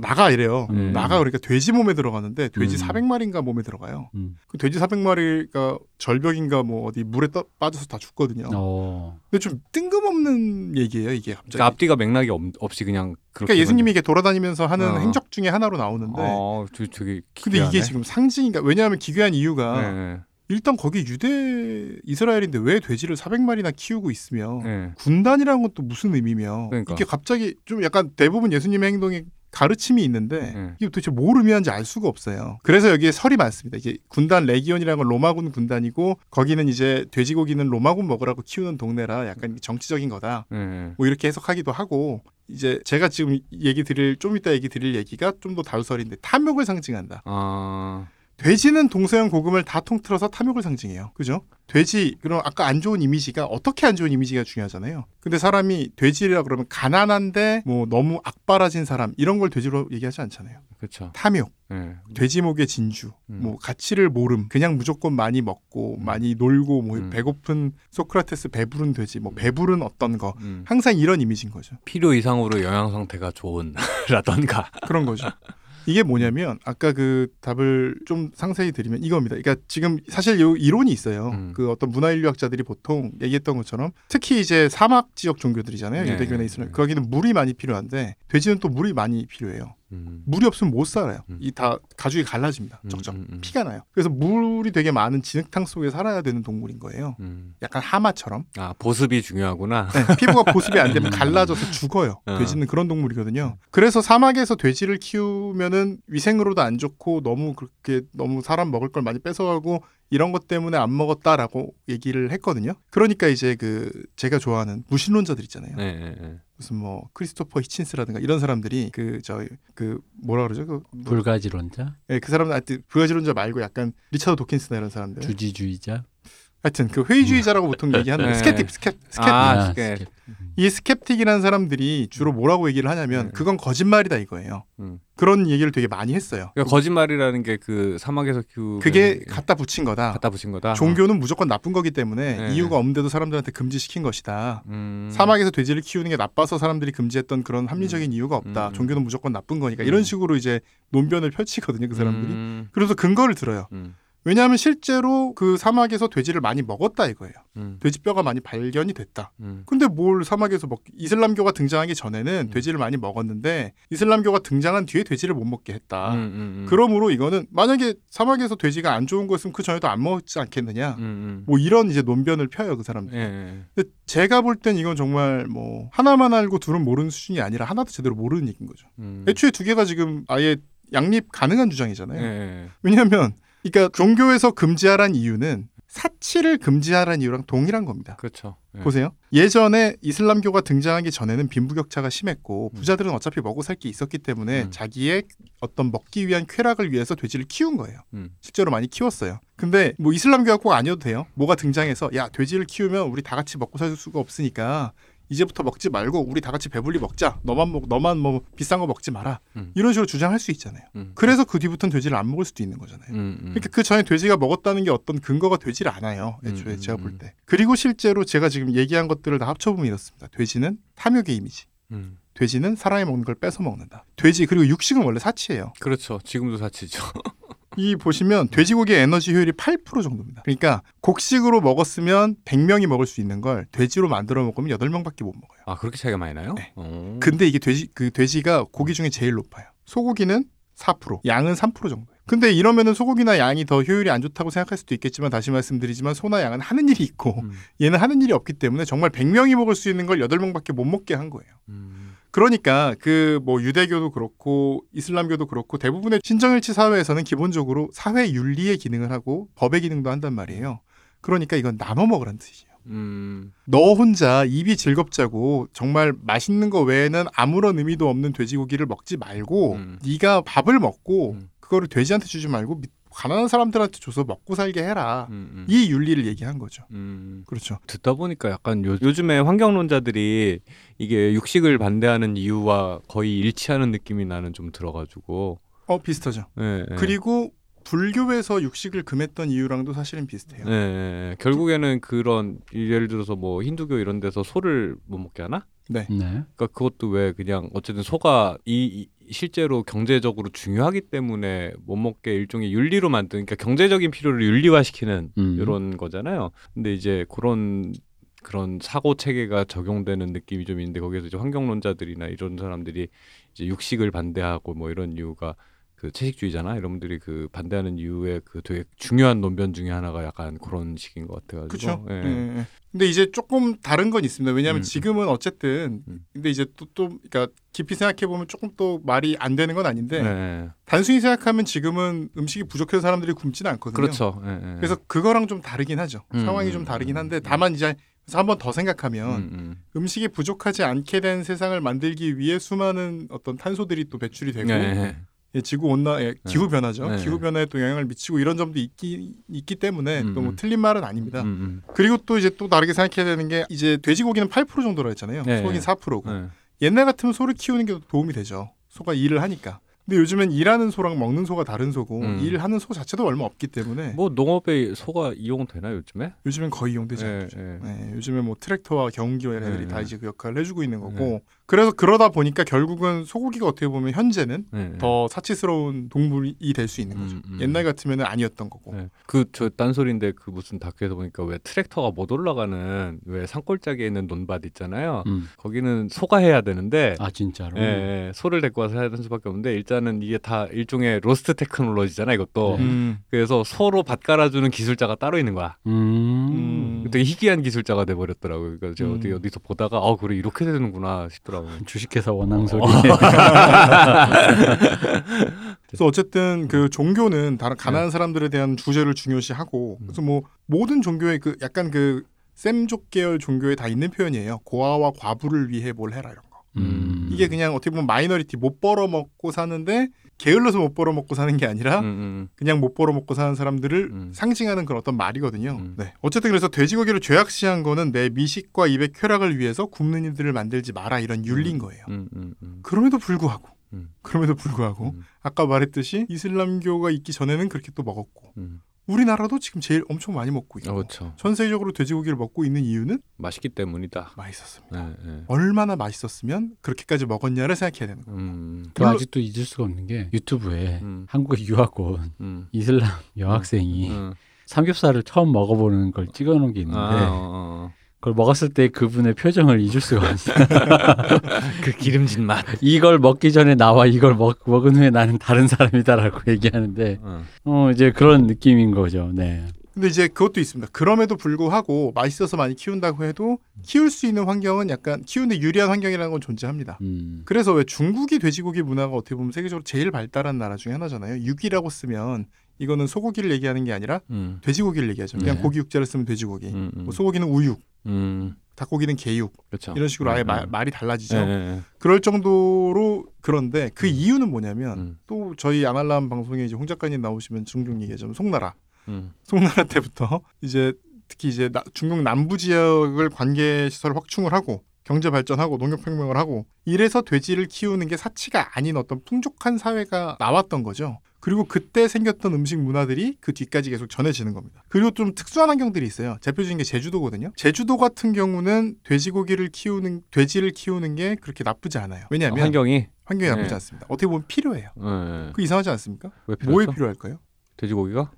나가 이래요. 음. 나가 그러니까 돼지 몸에 들어가는데 돼지 음. 400마리인가 몸에 들어가요. 음. 그 돼지 400마리가 절벽인가 뭐 어디 물에 떠, 빠져서 다 죽거든요. 어. 근데 좀 뜬금없는 얘기예요 이게 갑자기. 그러니까 앞뒤가 맥락이 없, 없이 그냥 그렇게 그러니까 예수님이 이게 돌아다니면서 하는 어. 행적 중에 하나로 나오는데 어, 저, 저기 근데 이게 지금 상징인가 왜냐하면 기괴한 이유가 네. 일단 거기 유대 이스라엘인데 왜 돼지를 400마리나 키우고 있으며 예. 군단이라는 건또 무슨 의미며 그러니까. 이게 갑자기 좀 약간 대부분 예수님의 행동에 가르침이 있는데 네. 이게 도대체 뭘 의미하는지 알 수가 없어요. 그래서 여기에 설이 많습니다. 이게 군단 레기온이라는 건 로마군 군단이고 거기는 이제 돼지고기는 로마군 먹으라고 키우는 동네라 약간 정치적인 거다. 예. 뭐 이렇게 해석하기도 하고 이제 제가 지금 얘기 드릴 좀 이따 얘기 드릴 얘기가 좀 더 다루설인데 탐욕을 상징한다. 아. 돼지는 동서양 고금을 다 통틀어서 탐욕을 상징해요. 그죠? 돼지 그럼 아까 안 좋은 이미지가 어떻게 안 좋은 이미지가 중요하잖아요. 근데 사람이 돼지라 그러면 가난한데 뭐 너무 악바라진 사람 이런 걸 돼지로 얘기하지 않잖아요. 그렇죠. 탐욕, 예. 돼지목의 진주, 음. 뭐 가치를 모름, 그냥 무조건 많이 먹고 음. 많이 놀고 뭐 음. 배고픈 소크라테스 배부른 돼지, 뭐 배부른 어떤 거 음. 항상 이런 이미지인 거죠. 필요 이상으로 영양 상태가 좋은 라던가. 그런 거죠. 이게 뭐냐면 아까 그 답을 좀 상세히 드리면 이겁니다. 그러니까 지금 사실 요 이론이 있어요. 음. 그 어떤 문화인류학자들이 보통 얘기했던 것처럼 특히 이제 사막 지역 종교들이잖아요. 네, 유대교나 네, 이스라엘. 네. 거기는 물이 많이 필요한데 돼지는 또 물이 많이 필요해요. 음. 물이 없으면 못 살아요. 음. 이다 가죽이 갈라집니다. 음, 쩍쩍 음, 음. 피가 나요. 그래서 물이 되게 많은 진흙탕 속에 살아야 되는 동물인 거예요. 음. 약간 하마처럼 아 보습이 중요하구나. 네, 피부가 보습이 안 되면 음. 갈라져서 죽어요. 어. 돼지는 그런 동물이거든요. 그래서 사막에서 돼지를 키우면은 위생으로도 안 좋고 너무 그렇게 너무 사람 먹을 걸 많이 뺏어가고 이런 것 때문에 안 먹었다라고 얘기를 했거든요. 그러니까 이제 그 제가 좋아하는 무신론자들 있잖아요. 네, 네, 네. 무슨 뭐 크리스토퍼 히친스라든가 이런 사람들이 그 저그 뭐라 그러죠? 그, 뭐, 불가지론자, 예, 그 사람들 하여튼 불가지론자 말고 약간 리차드 도킨스나 이런 사람들. 주지주의자, 하여튼 그 회의주의자라고 보통 얘기하는 네. skeptic ske ske 아. ske- 이 skeptic이라는 사람들이 주로 뭐라고 얘기를 하냐면 네. 그건 거짓말이다 이거예요. 음. 그런 얘기를 되게 많이 했어요. 그러니까 거짓말이라는 게 그 사막에서 키우 그게 갖다 붙인 거다. 갖다 붙인 거다. 종교는 무조건 나쁜 거기 때문에 네. 이유가 없는데도 사람들한테 금지시킨 것이다. 음. 사막에서 돼지를 키우는 게 나빠서 사람들이 금지했던 그런 합리적인 이유가 없다. 음. 종교는 무조건 나쁜 거니까 음. 이런 식으로 이제 논변을 펼치거든요. 그 사람들이. 음. 그래서 근거를 들어요. 음. 왜냐하면 실제로 그 사막에서 돼지를 많이 먹었다 이거예요. 음. 돼지뼈가 많이 발견이 됐다. 음. 근데 뭘 사막에서 먹 이슬람교가 등장하기 전에는 음. 돼지를 많이 먹었는데 이슬람교가 등장한 뒤에 돼지를 못 먹게 했다. 음, 음, 음. 그러므로 이거는 만약에 사막에서 돼지가 안 좋은 거였으면 그 전에도 안 먹지 않겠느냐. 뭐 이런 이제 논변을 펴요 그 사람들. 예, 예. 근데 제가 볼 땐 이건 정말 뭐 하나만 알고 둘은 모르는 수준이 아니라 하나도 제대로 모르는 얘기인 거죠. 음. 애초에 두 개가 지금 아예 양립 가능한 주장이잖아요. 예, 예. 왜냐하면 그러니까 종교에서 금지하란 이유는 사치를 금지하란 이유랑 동일한 겁니다. 그렇죠. 예. 보세요. 예전에 이슬람교가 등장하기 전에는 빈부격차가 심했고 음. 부자들은 어차피 먹고 살 게 있었기 때문에 음. 자기의 어떤 먹기 위한 쾌락을 위해서 돼지를 키운 거예요. 음. 실제로 많이 키웠어요. 근데 뭐 이슬람교가 꼭 아니어도 돼요. 뭐가 등장해서 야 돼지를 키우면 우리 다 같이 먹고 살 수가 없으니까 이제부터 먹지 말고 우리 다 같이 배불리 먹자. 너만 먹 너만 뭐 비싼 거 먹지 마라. 음. 이런 식으로 주장할 수 있잖아요. 음. 그래서 그 뒤부터는 돼지를 안 먹을 수도 있는 거잖아요. 음, 음. 그러니까 그 전에 돼지가 먹었다는 게 어떤 근거가 되질 않아요. 애초에 음, 제가 음, 볼 음. 때. 그리고 실제로 제가 지금 얘기한 것들을 다 합쳐보면 이렇습니다. 돼지는 탐욕의 이미지. 음. 돼지는 사람이 먹는 걸 뺏어 먹는다. 돼지 그리고 육식은 원래 사치예요. 그렇죠. 지금도 사치죠. 이 보시면 돼지고기의 에너지 효율이 8% 정도입니다. 그러니까 곡식으로 먹었으면 100명이 먹을 수 있는 걸 돼지로 만들어 먹으면 8명밖에 못 먹어요. 아 그렇게 차이가 많이 나요? 네. 어. 근데 이게 돼지 그 돼지가 고기 중에 제일 높아요. 소고기는 4%, 양은 3% 정도예요. 근데 이러면은 소고기나 양이 더 효율이 안 좋다고 생각할 수도 있겠지만 다시 말씀드리지만 소나 양은 하는 일이 있고 음. 얘는 하는 일이 없기 때문에 정말 100명이 먹을 수 있는 걸 8명밖에 못 먹게 한 거예요. 음. 그러니까 그 뭐 유대교도 그렇고 이슬람교도 그렇고 대부분의 신정일치 사회에서는 기본적으로 사회 윤리의 기능을 하고 법의 기능도 한단 말이에요. 그러니까 이건 나눠 먹으라는 뜻이에요. 음. 너 혼자 입이 즐겁자고 정말 맛있는 거 외에는 아무런 의미도 없는 돼지고기를 먹지 말고 음. 네가 밥을 먹고 음. 그거를 돼지한테 주지 말고 밑- 가난한 사람들한테 줘서 먹고 살게 해라. 음, 음. 이 윤리를 얘기한 거죠. 음. 그렇죠. 듣다 보니까 약간 요, 요즘에 환경론자들이 이게 육식을 반대하는 이유와 거의 일치하는 느낌이 나는 좀 들어가지고. 어 비슷하죠. 예, 예. 그리고 불교에서 육식을 금했던 이유랑도 사실은 비슷해요. 예. 결국에는 그런 예를 들어서 뭐 힌두교 이런 데서 소를 못 먹게 하나? 네. 네. 그러니까 그것도 왜 그냥 어쨌든 소가 이, 이- 실제로 경제적으로 중요하기 때문에 못 먹게 일종의 윤리로 만든 그러니까 경제적인 필요를 윤리화시키는 음. 이런 거잖아요. 근데 이제 그런 그런 사고 체계가 적용되는 느낌이 좀 있는데 거기에서 이제 환경론자들이나 이런 사람들이 이제 육식을 반대하고 뭐 이런 이유가 그그 채식주의잖아. 여러분들이 그 반대하는 이유의 그 되게 중요한 논변 중에 하나가 약간 그런 식인 것 같아가지고. 그렇죠. 예. 예, 예. 근데 이제 조금 다른 건 있습니다. 왜냐하면 음. 지금은 어쨌든 음. 근데 이제 또 또 그러니까 깊이 생각해 보면 조금 또 말이 안 되는 건 아닌데 예. 단순히 생각하면 지금은 음식이 부족해서 사람들이 굶지는 않거든요. 그렇죠. 예, 예. 그래서 그거랑 좀 다르긴 하죠. 음, 상황이 음, 좀 다르긴 음, 한데 음. 다만 이제 그래서 한 번 더 생각하면 음, 음. 음식이 부족하지 않게 된 세상을 만들기 위해 수많은 어떤 탄소들이 또 배출이 되고 예, 예. 예, 지구 온나 예, 기후 변화죠. 네. 기후 변화에 또 영향을 미치고 이런 점도 있기 있기 때문에 음, 또뭐 음. 틀린 말은 아닙니다. 음, 음. 그리고 또 이제 또 다르게 생각해야 되는 게 이제 돼지고기는 8% 정도라 했잖아요. 네. 소고기는 4%고 예. 옛날 같으면 소를 키우는 게 도움이 되죠. 소가 일을 하니까. 근데 요즘엔 일하는 소랑 먹는 소가 다른 소고 음. 일하는 소 자체도 얼마 없기 때문에 뭐 농업에 소가 이용되나 요즘에? 요즘엔 거의 이용되지 예, 않죠. 예. 네, 요즘에 뭐 트랙터와 경운기와 이런 애들이 네. 다 이제 그 역할을 해주고 있는 거고 네. 그래서 그러다 보니까 결국은 소고기가 어떻게 보면 현재는 예, 예. 더 사치스러운 동물이 될 수 있는 거죠. 음, 음. 옛날 같으면 아니었던 거고. 네. 그저 딴소리인데 그 무슨 다큐에서 보니까 왜 트랙터가 못 올라가는 왜 산골짜기에 있는 논밭 있잖아요. 음. 거기는 소가 해야 되는데 아 진짜로. 예, 예, 소를 데리고 와서 해야 되는 수밖에 없는데 일단은 이게 다 일종의 lost technology잖아 이것도. 네. 음. 그래서 소로 밭 깔아주는 기술자가 따로 있는 거야. 음. 음. 되게 희귀한 기술자가 돼 버렸더라고요. 그러니까 제가 음. 어디 어디서 보다가 아 그래 이렇게 되는구나 싶더라고요. 주식회사 워낭 소리. 그래서 어쨌든 그 종교는 다른 가난한 사람들에 대한 주제를 중요시하고 그래서 뭐 모든 종교의 그 약간 그 셈족 계열 종교에 다 있는 표현이에요. 고아와 과부를 위해 뭘 해라 이런 거. 음. 이게 그냥 어떻게 보면 minority 못 벌어 먹고 사는데 게을러서 못 벌어 먹고 사는 게 아니라 음, 음. 그냥 못 벌어 먹고 사는 사람들을 음. 상징하는 그런 어떤 말이거든요. 음. 네. 어쨌든 그래서 돼지고기를 죄악시한 거는 내 미식과 입의 쾌락을 위해서 굶는 이들을 만들지 마라 이런 윤리인 거예요. 음, 음, 음. 그럼에도 불구하고 음. 그럼에도 불구하고 음. 아까 말했듯이 이슬람교가 있기 전에는 그렇게 또 먹었고 음. 우리나라도 지금 제일 엄청 많이 먹고 있고 어, 그렇죠. 전 세계적으로 돼지고기를 먹고 있는 이유는 맛있기 때문이다. 맛있었습니다. 예, 예. 얼마나 맛있었으면 그렇게까지 먹었냐를 생각해야 되는 거예요. 음. 그 아직도 잊을 수가 없는 게 유튜브에 음. 한국 유학 온 음. 이슬람 여학생이 음. 삼겹살을 처음 먹어보는 걸 찍어놓은 게 있는데 아, 어, 어. 그걸 먹었을 때 그분의 표정을 잊을 수가 없어요. 그 기름진 맛. 이걸 먹기 전에 나와 이걸 먹, 먹은 후에 나는 다른 사람이다라고 얘기하는데 어. 어 이제 그런 느낌인 거죠. 네. 근데 이제 그것도 있습니다. 그럼에도 불구하고 맛있어서 많이 키운다고 해도 키울 수 있는 환경은 약간 키우는데 유리한 환경이라는 건 존재합니다. 음. 그래서 왜 중국이 돼지고기 문화가 어떻게 보면 세계적으로 제일 발달한 나라 중에 하나잖아요. 육이라고 쓰면 이거는 소고기를 얘기하는 게 아니라 음. 돼지고기를 얘기하죠. 그냥 네. 고기 육자를 쓰면 돼지고기. 음, 음. 뭐 소고기는 우육, 음. 닭고기는 개육 그렇죠. 이런 식으로 아예 음, 마- 음. 말이 달라지죠. 예, 예, 그럴 정도로 그런데 그 이유는 뭐냐면 음. 또 저희 아날람 방송에 이제 홍 작가님 나오시면 종종 얘기하자면 송나라, 음. 송나라 때부터 이제 특히 이제 나- 중국 남부 지역을 관계 시설을 확충을 하고 경제 발전하고 농nghiệp 혁명을 하고 이래서 돼지를 키우는 게 사치가 아닌 어떤 풍족한 사회가 나왔던 거죠. 그리고 그때 생겼던 음식 문화들이 그 뒤까지 계속 전해지는 겁니다. 그리고 좀 특수한 환경들이 있어요. 대표적인 게 제주도거든요. 제주도 같은 경우는 돼지고기를 키우는 돼지를 키우는 게 그렇게 나쁘지 않아요. 왜냐하면 환경이 환경이 나쁘지 네. 않습니다. 어떻게 보면 필요해요. 예, 예. 그 이상하지 않습니까? 왜 뭐에 필요했어? 필요할까요? 돼지고기가?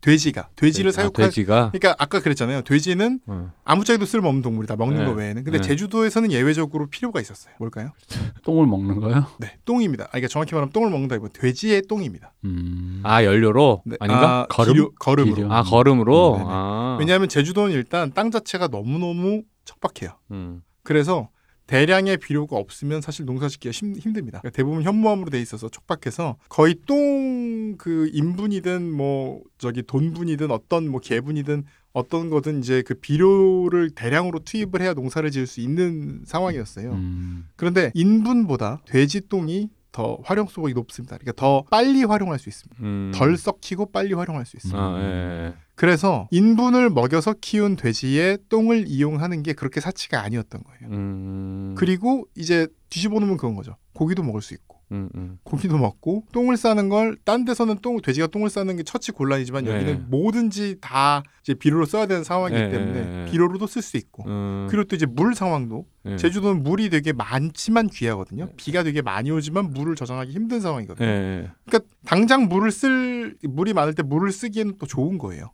돼지가 돼지를 아, 사육할 돼지가 그러니까 아까 그랬잖아요. 돼지는 어. 아무짝에도 쓸모없는 동물이다. 먹는 네. 거 외에는. 근데 네. 제주도에서는 예외적으로 필요가 있었어요. 뭘까요? 똥을 먹는 거요? 네, 똥입니다. 아, 그러니까 정확히 말하면 똥을 먹는다기보 돼지의 똥입니다. 음. 아 연료로 네. 아닌가? 아, 거름? 기류, 거름으로. 기류. 아 걸음으로. 음, 네네. 아. 왜냐하면 제주도는 일단 땅 자체가 너무 너무 척박해요. 음. 그래서 대량의 비료가 없으면 사실 농사짓기가 힘, 힘듭니다. 그러니까 대부분 현무암으로 돼 있어서 척박해서 거의 똥 그 인분이든 뭐 저기 돈분이든 어떤 뭐 개분이든 어떤 거든 이제 그 비료를 대량으로 투입을 해야 농사를 지을 수 있는 상황이었어요. 음. 그런데 인분보다 돼지 똥이 더 활용성이 높습니다. 그러니까 더 빨리 활용할 수 있습니다. 음. 덜 썩히고 빨리 활용할 수 있습니다. 아, 예, 예. 그래서 인분을 먹여서 키운 돼지의 똥을 이용하는 게 그렇게 사치가 아니었던 거예요. 음. 그리고 이제 뒤집어 놓으면 그런 거죠. 고기도 먹을 수 있고 음, 음. 고기도 먹고 똥을 싸는 걸 딴 데서는 똥 돼지가 똥을 싸는 게 처치 곤란이지만 네. 여기는 뭐든지 다 이제 비료로 써야 되는 상황이기 네, 때문에 네, 네. 비료로도 쓸 수 있고 음. 그리고 또 이제 물 상황도 예. 제주도는 물이 되게 많지만 귀하거든요. 네. 비가 되게 많이 오지만 물을 저장하기 힘든 상황이거든요. 그러니까 당장 물을 쓸 물이 많을 때 물을 쓰기에는 또 좋은 거예요.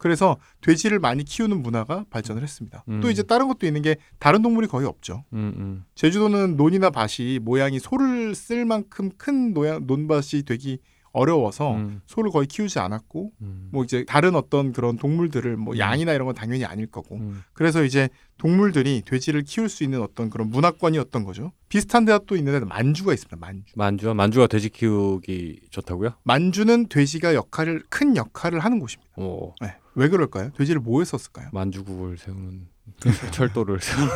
그래서 돼지를 많이 키우는 문화가 발전을 했습니다. 음. 또 이제 다른 것도 있는 게 다른 동물이 거의 없죠. 음, 음. 제주도는 논이나 밭이 모양이 소를 쓸 만큼 큰 노양, 논밭이 되기 어려워서 음, 소를 거의 키우지 않았고 음. 뭐 이제 다른 어떤 그런 동물들을 뭐 음. 양이나 이런 건 당연히 아닐 거고 음. 그래서 이제 동물들이 돼지를 키울 수 있는 어떤 그런 문화권이었던 거죠. 비슷한 데가 또 있는데 만주가 있습니다. 만주. 만주와 만주가 돼지 키우기 좋다고요? 만주는 돼지가 역할을 큰 역할을 하는 곳입니다. 오, 네. 왜 그럴까요? 돼지를 뭐에 썼을까요? 만주국을 세우는 철도를 세우.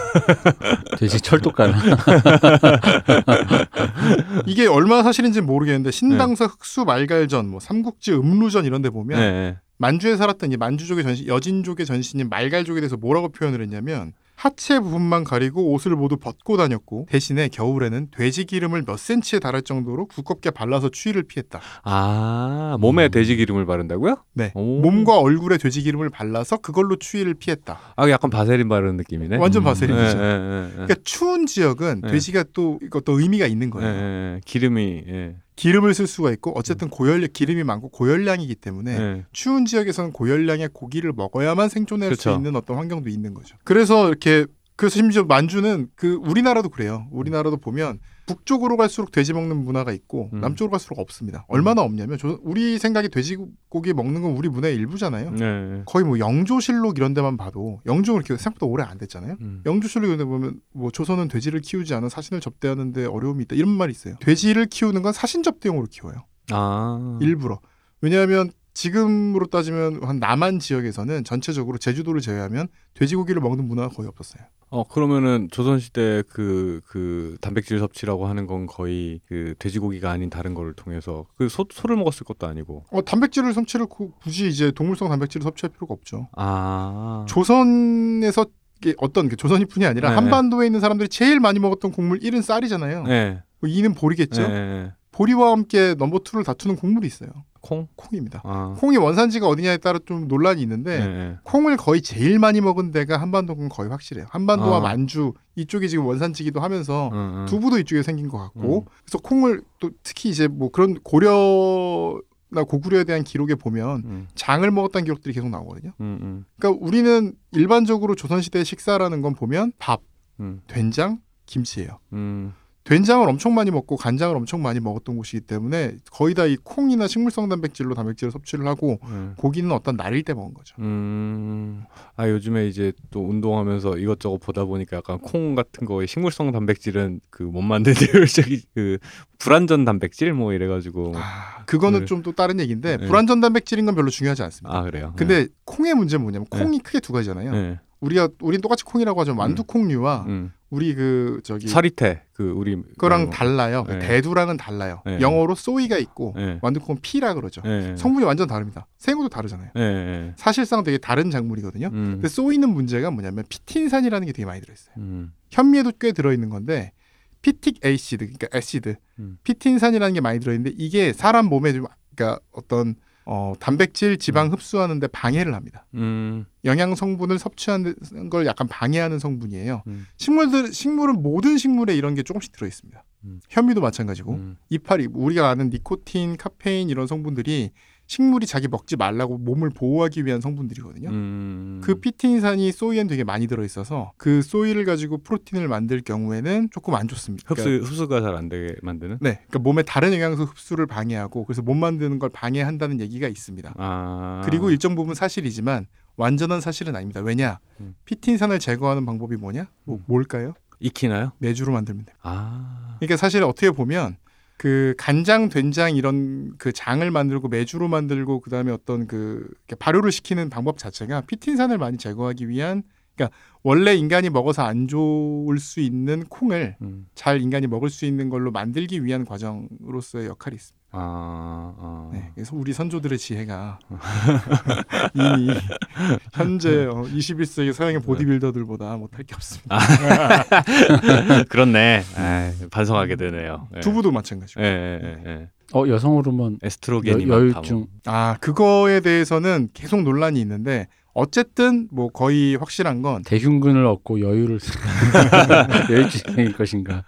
돼지 철도가나 이게 얼마나 사실인지 는 모르겠는데 네. 신당사 흑수 말갈전, 뭐 삼국지 음루전 이런 데 보면 네, 네. 만주에 살았던 이 만주족의 전신, 여진족의 전신인 말갈족에 대해서 뭐라고 표현을 했냐면 하체 부분만 가리고 옷을 모두 벗고 다녔고 대신에 겨울에는 돼지 기름을 몇 센치에 달할 정도로 두껍게 발라서 추위를 피했다. 아 몸에 음. 돼지 기름을 바른다고요? 네. 오. 몸과 얼굴에 돼지 기름을 발라서 그걸로 추위를 피했다. 아 약간 바세린 바르는 느낌이네. 완전 음. 바세린이죠. 네, 네, 네, 네. 그러니까 추운 지역은 네. 돼지가 또 이것도 의미가 있는 거예요. 네, 네, 네. 기름이 예. 기름을 쓸 수가 있고 어쨌든 고열 기름이 많고 고열량이기 때문에 네. 추운 지역에서는 고열량의 고기를 먹어야만 생존할 그쵸. 수 있는 어떤 환경도 있는 거죠. 그래서 이렇게 그래서 심지어 만주는 그 우리나라도 그래요. 우리나라도 보면 북쪽으로 갈수록 돼지 먹는 문화가 있고 음. 남쪽으로 갈수록 없습니다. 얼마나 없냐면 저- 우리 생각에 돼지고기 먹는 건 우리 문화의 일부잖아요. 네. 거의 뭐 영조실록 이런 데만 봐도 영조는 이렇게 생각보다 오래 안 됐잖아요. 음. 영조실록 이런 데 보면 뭐 조선은 돼지를 키우지 않은 사신을 접대하는데 어려움이 있다 이런 말이 있어요. 돼지를 키우는 건 사신 접대용으로 키워요. 아. 일부러. 왜냐하면 지금으로 따지면 한 남한 지역에서는 전체적으로 제주도를 제외하면 돼지고기를 먹는 문화가 거의 없었어요. 어 그러면은 조선 시대 그그 단백질 섭취라고 하는 건 거의 그 돼지고기가 아닌 다른 거를 통해서 그 소 소를 먹었을 것도 아니고. 어, 단백질을 섭취를 구- 굳이 이제 동물성 단백질을 섭취할 필요가 없죠. 아. 조선에서 어떤 게 조선이뿐이 아니라 네. 한반도에 있는 사람들이 제일 많이 먹었던 곡물 1은 쌀이잖아요. 네. 뭐 2는 보리겠죠. 네, 네. 보리와 함께 넘버 2를 다투는 곡물이 있어요. 콩. 콩입니다. 아. 콩이 원산지가 어디냐에 따라 좀 논란이 있는데 네. 네. 콩을 거의 제일 많이 먹은 데가 한반도는 거의 확실해요. 한반도와 아. 만주 이쪽이 지금 원산지기도 하면서 응, 응. 두부도 이쪽에 생긴 것 같고 음. 그래서 콩을 또 특히 이제 뭐 그런 고려 나 고구려에 대한 기록에 보면 음, 장을 먹었다는 기록들이 계속 나오거든요. 음, 음, 그러니까 우리는 일반적으로 조선시대 식사라는 건 보면 밥, 음, 된장, 김치예요. 음. 된장을 엄청 많이 먹고 간장을 엄청 많이 먹었던 곳이기 때문에 거의 다 이 콩이나 식물성 단백질로 단백질을 섭취를 하고 음. 고기는 어떤 날일 때 먹은 거죠. 음, 아 요즘에 이제 또 운동하면서 이것저것 보다 보니까 약간 콩 같은 거에 식물성 단백질은 그 못 만드는 저기 그 불완전 단백질 뭐 이래가지고 아, 그거는 네. 좀또 다른 얘기인데 네. 불완전 단백질인 건 별로 중요하지 않습니다. 아 그래요. 근데 콩의 문제는 뭐냐면 네. 콩이 크게 두 가지잖아요. 네. 우리가 우린 똑같이 콩이라고 하죠. 만두콩류와 음. 우리 그 저기 서리태 그 우리 그거랑 뭐- 달라요. 네. 대두랑은 달라요. 네. 영어로 소이가 있고 네. 만두콩은 피라 그러죠. 네. 성분이 완전 다릅니다. 생우도 다르잖아요. 네. 네. 사실상 되게 다른 작물이거든요. 음. 근데 소이는 문제가 뭐냐면 피틴산이라는 게 되게 많이 들어있어요. 음. 현미에도 꽤 들어있는 건데 phytic acid 그러니까 acid 음. 피틴산이라는 게 많이 들어있는데 이게 사람 몸에 좀 그러니까 어떤 어, 단백질 지방 흡수하는데 방해를 합니다. 음. 영양 성분을 섭취하는 걸 약간 방해하는 성분이에요. 음. 식물들 식물은 모든 식물에 이런 게 조금씩 들어 있습니다. 음. 현미도 마찬가지고 음. 이파리 우리가 아는 니코틴, 카페인 이런 성분들이 식물이 자기 먹지 말라고 몸을 보호하기 위한 성분들이거든요. 음. 그 피틴산이 soy엔 되게 많이 들어 있어서 그 soy를 가지고 프로틴을 만들 경우에는 조금 안 좋습니다. 흡수 그러니까, 흡수가 잘 안 되게 만드는. 네, 그러니까 몸에 다른 영양소 흡수를 방해하고 그래서 못 만드는 걸 방해한다는 얘기가 있습니다. 아. 그리고 일정 부분 사실이지만 완전한 사실은 아닙니다. 왜냐? 음. 피틴산을 제거하는 방법이 뭐냐? 뭐, 음. 뭘까요? 익히나요? 메주로 만들면 돼요. 아. 그러니까 사실 어떻게 보면 그 간장, 된장 이런 그 장을 만들고 메주로 만들고 그다음에 어떤 그 발효를 시키는 방법 자체가 피틴산을 많이 제거하기 위한 그러니까 원래 인간이 먹어서 안 좋을 수 있는 콩을 음. 잘 인간이 먹을 수 있는 걸로 만들기 위한 과정으로서의 역할이 있습니다. 아. 아. 네, 그래서 우리 선조들의 지혜가 이미 현재 어, 21세기 서양의 보디빌더들보다 못할 게 없습니다. 그렇네. 아, 반성하게 되네요. 예. 두부도 마찬가지고. 예, 예, 예, 예. 어 여성 호르몬 에스트로겐이 여. 여유증 아 그거에 대해서는 계속 논란이 있는데 어쨌든 뭐 거의 확실한 건 대흉근을 얻고 여유를 여유증일 것인가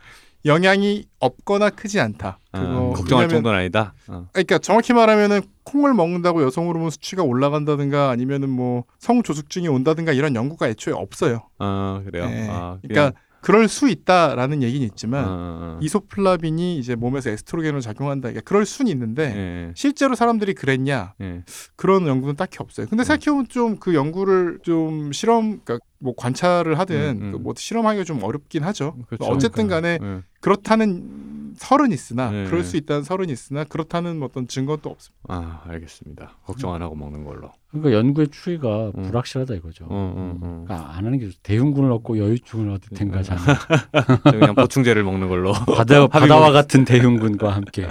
영향이 없거나 크지 않다. 아, 그거 걱정할 정도는 아니다. 어. 그러니까 정확히 말하면은 콩을 먹는다고 여성 호르몬 수치가 올라간다든가 아니면은 뭐 성조숙증이 온다든가 이런 연구가 애초에 없어요. 아 그래요. 네. 아, 그러니까 그럴 수 있다라는 얘기는 있지만 어, 어, 어. 이소플라빈이 이제 몸에서 에스트로겐으로 작용한다. 그러니까 그럴 수는 있는데 예, 실제로 사람들이 그랬냐 예. 그런 연구는 딱히 없어요. 근데 생각해보면 좀 그 연구를 좀 실험, 그러니까 뭐 관찰을 하든 음, 음. 그뭐 실험하기가 좀 어렵긴 하죠. 그렇죠. 어쨌든 간에 예. 그렇다는 설은 있으나 네. 그럴 수 있다는 설은 있으나 그렇다는 어떤 증거는 또 없습니다. 아 알겠습니다. 걱정 안 하고 먹는 걸로. 그러니까 연구의 추이가 음. 불확실하다 이거죠. 어, 어, 어. 그러니까 안 하는 게. 대흉군을 얻고 여유증을 얻을 텐가 음. 저 그냥 보충제를 먹는 걸로. 바다 바다와 같은 대흉군과 함께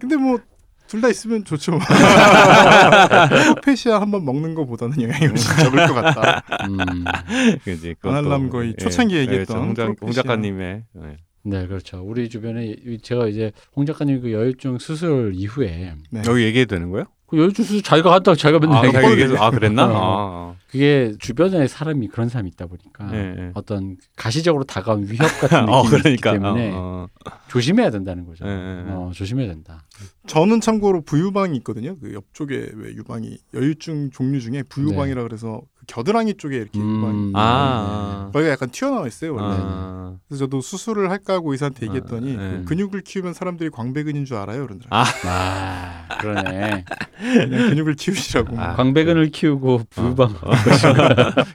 근데 뭐 둘 다 있으면 좋죠. 프로페시아 한번 먹는 것보다는 영향이 훨씬 적을 것 같다. 음, 그지. 안할람 거의 초창기에 얘기했던 홍, 작, 홍 프로페시아. 작가님의 예. 네 그렇죠. 우리 주변에 이- 제가 이제 홍 작가님 그 여유증 수술 이후에 네. 여기 얘기해도 되는 거예요? 그 수술 자기가 한다고 자기가 맨날 아, 얘기해서 아 그랬나? 어. 아, 그게 주변에 사람이 그런 사람이 있다 보니까 예. 어떤 가시적으로 다가온 위협 같은 어, 느낌이 그러니까. 있기 때문에 어, 어. 조심해야 된다는 거죠. 예. 어, 조심해야 된다. 저는 참고로 부유방이 있거든요. 그 옆쪽에 왜 유방이 여유증 종류 중에 부유방이라 그래서 그 겨드랑이 쪽에 이렇게 음, 아, 거기가 약간 튀어나와 있어요 원래. 아. 그래서 저도 수술을 할까 하고 의사한테 얘기했더니 아, 네. 그 근육을 키우면 사람들이 광배근인 줄 알아요 그러더라고요. 아. 아 그러네. 그냥 근육을 키우시라고. 아. 광배근을 키우고 부유방.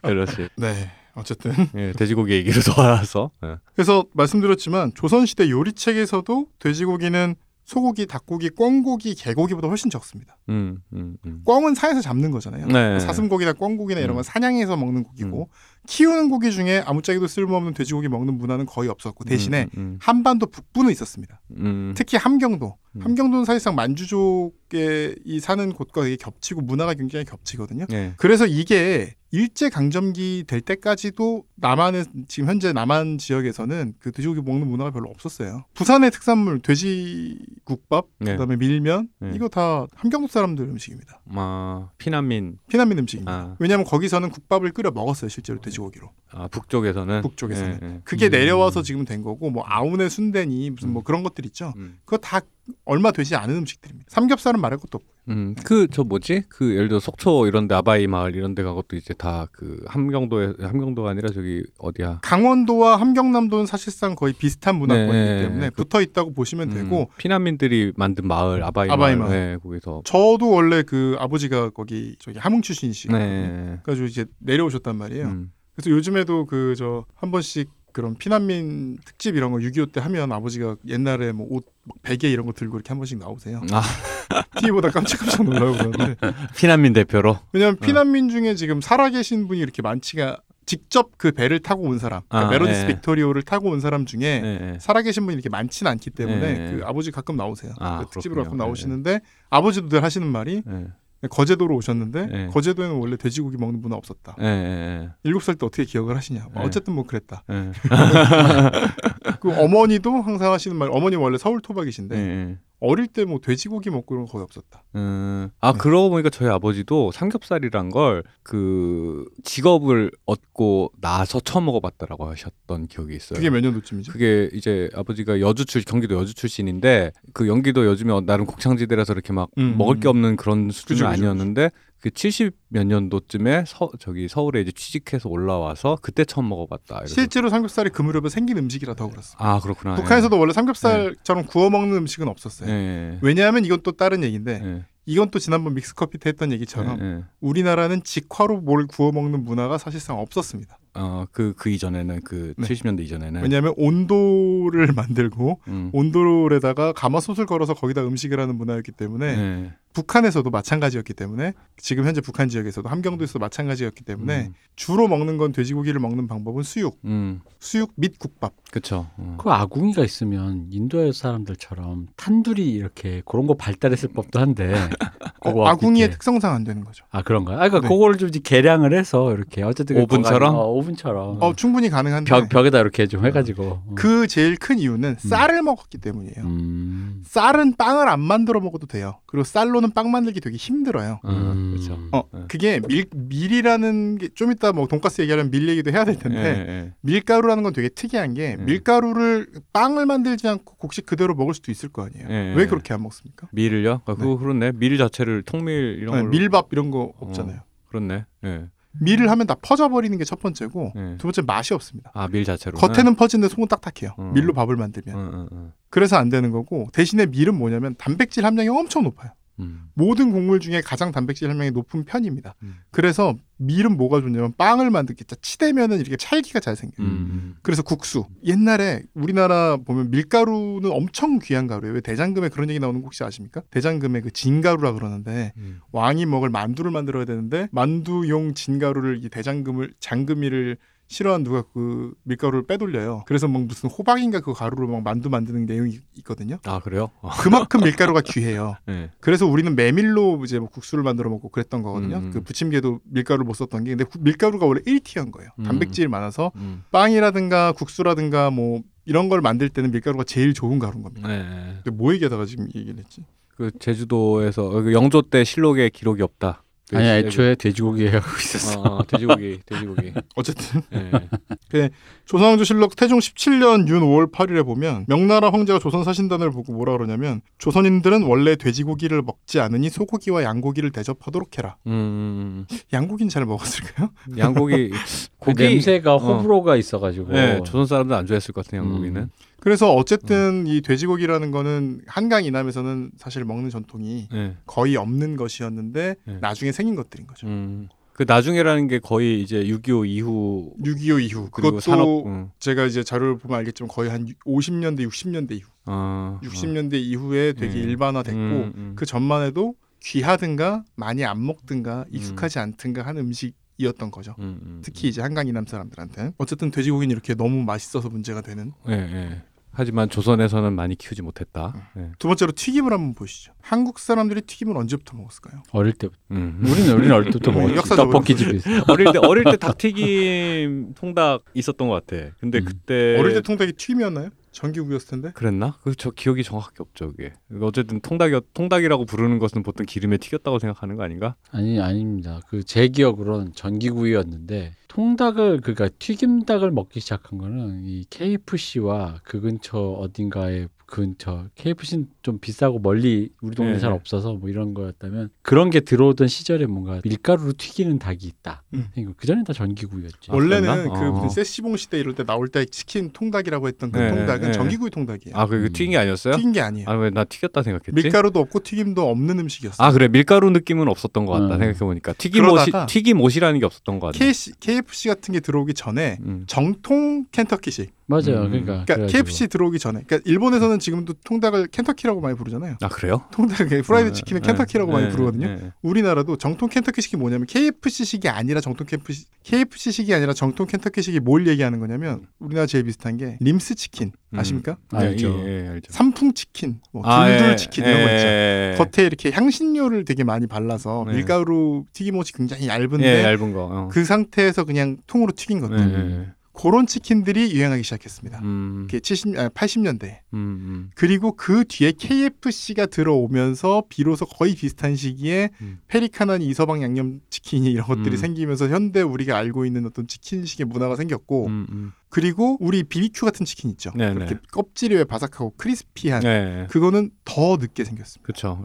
그렇지. 네. 어쨌든 예, 돼지고기 얘기로 돌아와서. 예. 그래서 말씀드렸지만 조선시대 요리책에서도 돼지고기는 소고기, 닭고기, 꿩고기, 개고기보다 훨씬 적습니다. 음, 음, 음. 꿩은 산에서 잡는 거잖아요. 네. 사슴고기나 꿩고기나 이런 음. 건 사냥해서 먹는 고기고 키우는 고기 중에 아무짝에도 쓸모없는 돼지고기 먹는 문화는 거의 없었고 대신에 음, 음, 한반도 북부는 있었습니다. 음. 특히 함경도. 음. 함경도는 사실상 만주족의 이 사는 곳과 되게 겹치고 문화가 굉장히 겹치거든요. 예. 그래서 이게 일제 강점기 될 때까지도 남한의 지금 현재 남한 지역에서는 그 돼지고기 먹는 문화가 별로 없었어요. 부산의 특산물 돼지국밥, 네. 그다음에 밀면 네. 이거 다 함경도 사람들 음식입니다. 아, 피난민 피난민 음식입니다. 아. 왜냐하면 거기서는 국밥을 끓여 먹었어요 실제로 돼지 고기로. 아, 북쪽에서는 북쪽에서는. 예, 예. 그게 음. 내려와서 지금 된 거고 뭐 아우네 순대니 무슨 뭐 그런 것들 있죠. 음. 그거 다 얼마 되지 않은 음식들입니다. 삼겹살은 말할 것도 없고. 음, 그 저 뭐지? 그 예를 들어 속초 이런 데 아바이 마을 이런 데 가것도 이제 다 그 함경도에 함경도가 아니라 저기 어디야? 강원도와 함경남도는 사실상 거의 비슷한 문화권이기 네, 때문에 그- 붙어 있다고 보시면 되고 음, 피난민들이 만든 마을 아바이, 아바이 마을. 마을. 네, 거기서 저도 원래 그 아버지가 거기 저기 함흥 출신이시고 네. 그래가지고 이제 내려오셨단 말이에요. 음. 그래서 요즘에도 그 저 한 번씩 그런 피난민 특집 이런 거 6.25 때 하면 아버지가 옛날에 뭐 옷 베개 이런 거 들고 이렇게 한 번씩 나오세요. 아, TV보다 깜짝깜짝 놀라고 그러는데 피난민 대표로. 왜냐하면 피난민 중에 지금 살아계신 분이 이렇게 많지가 직접 그 배를 타고 온 사람, 그러니까 아, 메러디스 네. 빅토리호를 타고 온 사람 중에 예, 예. 살아계신 분이 이렇게 많지는 않기 때문에 네. 그 아버지 가끔 나오세요. 아, 그 특집으로 가끔. 나오시는데 아버지도 늘 하시는 말이 예. 거제도로 오셨는데 네. 거제도에는 원래 돼지고기 먹는 문화 없었다. 예, 예, 일곱 살때 어떻게 기억을 하시냐. 뭐 네. 어쨌든 뭐 그랬다. 그 어머니도 항상 하시는 말. 어머니 원래 서울 토박이신데. 어릴 때 뭐 돼지고기 먹고 그런 거 거의 없었다. 음, 아 네. 그러고 보니까 저희 아버지도 삼겹살이란 걸 그 직업을 얻고 나서 처음 먹어봤다라고 하셨던 기억이 있어요. 그게 몇 년도쯤이죠? 그게 이제 아버지가 여주 출 경기도 여주 출신인데 그 연기도 요즘에 나름 곡창지대라서 이렇게 막 음, 먹을 음. 게 없는 그런 수준은 아니었는데 그 70 몇 년도쯤에 서, 저기 서울에 이제 취직해서 올라와서 그때 처음 먹어봤다. 이래서. 실제로 삼겹살이 그 무렵에 생긴 음식이라 더 그렇습니다. 아 그렇구나. 북한에서도 원래 삼겹살처럼 구워 먹는 음식은 예. 없었어요. 예. 왜냐하면 이건 또 다른 얘기인데 예. 이건 또 지난번 믹스커피 때 했던 얘기처럼 예, 예. 우리나라는 직화로 뭘 구워 먹는 문화가 사실상 없었습니다. 어, 그, 그 이전에는 그 네. 70년대 이전에는 왜냐하면 온도를 만들고 음. 온돌에다가 가마솥을 걸어서 거기다 음식을 하는 문화였기 때문에 예. 북한에서도 마찬가지였기 때문에 지금 현재 북한 지역에서도 함경도에서도 마찬가지였기 때문에 음. 주로 먹는 건 돼지고기를 먹는 방법은 수육, 음. 수육 및 국밥. 그쵸. 어. 그 아궁이가 있으면 인도 사람들처럼 탄두리 이렇게 그런 거 발달했을 법도 한데 어, 아궁이의 특성상 안 되는 거죠. 아 그런가요? 아 그러니까 네. 그거를 좀 이제 개량을 해서 이렇게 어쨌든 그 오븐처럼? 어, 오븐처럼 어 충분히 가능한데 벽 벽에다 이렇게 좀 해가지고 어. 그 제일 큰 이유는 쌀을 먹었기 때문이에요. 음. 쌀은 빵을 안 만들어 먹어도 돼요. 그리고 쌀로는 빵 만들기 되게 힘들어요. 음, 그렇죠. 어, 네. 그게 밀 밀이라는 게 좀 이따 뭐 돈가스 얘기하면 밀 얘기도 해야 될 텐데 예, 예. 밀가루라는 건 되게 특이한 게 음. 밀가루를 빵을 만들지 않고 곡식 그대로 먹을 수도 있을 거 아니에요. 예, 왜 예. 그렇게 안 먹습니까? 밀을요? 아, 그거 그렇네. 밀 자체를 통밀 이런 걸로 밀밥 이런 거 없잖아요. 그렇네. 예. 밀을 하면 다 퍼져버리는 게 첫 번째고 예. 두 번째 맛이 없습니다. 아, 밀 자체로. 겉에는 퍼지는데 속은 딱딱해요. 음. 밀로 밥을 만들면. 음, 음, 음. 그래서 안 되는 거고 대신에 밀은 뭐냐면 단백질 함량이 엄청 높아요. 음. 모든 곡물 중에 가장 단백질 함량이 높은 편입니다. 음. 그래서 밀은 뭐가 좋냐면 빵을 만들기 치대면은 이렇게 찰기가 잘 생겨요. 음. 그래서 국수. 옛날에 우리나라 보면 밀가루는 엄청 귀한 가루예요. 왜 대장금에 그런 얘기 나오는 거 혹시 아십니까? 대장금에 그 진가루라 그러는데 음. 왕이 먹을 만두를 만들어야 되는데 만두용 진가루를 이 대장금을 장금이를 싫어한 누가 그 밀가루를 빼돌려요. 그래서 막 무슨 호박인가 그 가루로 막 만두 만드는 내용이 있거든요. 아, 그래요? 아, 그만큼 밀가루가 귀해요. 예. 그래서 우리는 메밀로 이제 뭐 국수를 만들어 먹고 그랬던 거거든요. 음. 그 부침개도 밀가루를 못 썼던 게 근데 구- 밀가루가 원래 1티한 거예요. 음. 단백질이 많아서 음. 빵이라든가 국수라든가 뭐 이런 걸 만들 때는 밀가루가 제일 좋은 가루인 겁니다. 예, 예. 근데 뭐 얘기하다가 지금 이 얘기를 했지? 그 제주도에서 어, 그 영조 때 실록에 기록이 없다. 아니 애초에 돼지고기 하고 있었어. 어, 돼지고기, 돼지고기. 어쨌든 예. 조선왕조실록 태종 17년 윤 5월 8일에 보면 명나라 황제가 조선 사신단을 보고 뭐라 그러냐면 조선인들은 원래 돼지고기를 먹지 않으니 소고기와 양고기를 대접하도록 해라. 음, 양고기는 잘 먹었을까요? 양고기 그 고기 냄새가 어. 호불호가 있어가지고 네, 조선 사람들 안 좋아했을 것 같은 양고기는. 음. 그래서 어쨌든 이 돼지고기라는 거는 한강 이남에서는 사실 먹는 전통이 예. 거의 없는 것이었는데 네. 나중에 생긴 것들인 거죠. 음. 그 나중에라는 게 거의 이제 6.25 이후 6.25 이후 그리고 그것도 산업 음. 제가 이제 자료를 보면 알겠지만 거의 한 50년대 60년대 이후 어, 60년대 이후에 되게 음. 일반화됐고 음, 음. 그 전만 해도 귀하든가 많이 안 먹든가 익숙하지 않든가 한 음식 이었던 거죠. 음, 음, 특히 이제 한강 이남 사람들한테 어쨌든 돼지고기는 이렇게 너무 맛있어서 문제가 되는 예, 예. 하지만 조선에서는 많이 키우지 못했다. 예. 두 번째로 튀김을 한번 보시죠. 한국 사람들이 튀김을 언제부터 먹었을까요? 어릴 때부터 음. 우리는 우리는 어릴 때부터 먹었지. 떡볶이 집에 어릴 때 어릴 때 닭튀김 통닭 있었던 것 같아. 근데 음. 그때 어릴 때 통닭이 튀김이었나요? 전기구이였을 텐데. 그랬나? 그 저 기억이 정확하게 없죠, 그게. 어쨌든 통닭이 통닭이라고 부르는 것은 보통 기름에 튀겼다고 생각하는 거 아닌가? 아니 아닙니다. 그 제 기억으로는 전기구이였는데 통닭을 그러니까 튀김닭을 먹기 시작한 거는 이 KFC와 그 근처 어딘가에 근처 KFC는 좀 비싸고 멀리 우리 동네 네, 잘 네. 없어서 뭐 이런 거였다면 그런 게 들어오던 시절에 뭔가 밀가루로 튀기는 닭이 있다. 음. 그 전엔 다 전기구이였지. 아, 원래는 그랬나? 그 어. 무슨 세시봉 시대 이럴 때 나올 때 치킨 통닭이라고 했던 그 네, 통닭은 네. 전기구이 통닭이에요. 아, 그 음. 튀긴 게 아니었어요? 튀긴 게 아니에요. 아, 왜 나 튀겼다 생각했지? 밀가루도 없고 튀김도 없는 음식이었어요. 아, 그래. 밀가루 느낌은 없었던 것 같다. 음. 생각해 보니까 튀김 옷이 튀김 옷이라는 게 없었던 것 같네. KFC, KFC 같은 게 들어오기 전에 음. 정통 켄터키식. 맞아요. 음. 그러니까, 그러니까. KFC 들어오기 전에. 그러니까 일본에서는 지금도 통닭을 켄터키라고 많이 부르잖아요. 아, 그래요? 통닭 프라이드 네, 치킨은 네, 켄터키라고 많이 네, 부르거든요. 네. 우리나라도 정통 켄터키식이 뭐냐면 KFC식이 아니라 정통 KFC, KFC식이 아니라 정통 켄터키식이 뭘 얘기하는 거냐면 우리나라 제일 비슷한 게 림스 치킨 아십니까? 음. 알죠. 예, 예, 알죠. 삼풍 치킨, 뭐 아, 둘둘 예, 치킨 이런 거 있죠. 예, 겉에 이렇게 향신료를 되게 많이 발라서 네. 밀가루 튀김옷이 굉장히 얇은데 예, 얇은 거. 어. 그 상태에서 그냥 통으로 튀긴 것들. 그런 치킨들이 유행하기 시작했습니다. 음, 그게 70, 아, 80년대. 음, 음. 그리고 그 뒤에 KFC가 들어오면서 비로소 거의 비슷한 시기에 음. 페리카나니 이서방 양념 치킨이 이런 것들이 음. 생기면서 현대 우리가 알고 있는 어떤 치킨식의 문화가 생겼고. 그리고 우리 BBQ 같은 치킨 있죠. 네, 그렇게 네. 껍질이 왜 바삭하고 크리스피한 예, 그거는 더 늦게 생겼습니다. 그렇죠.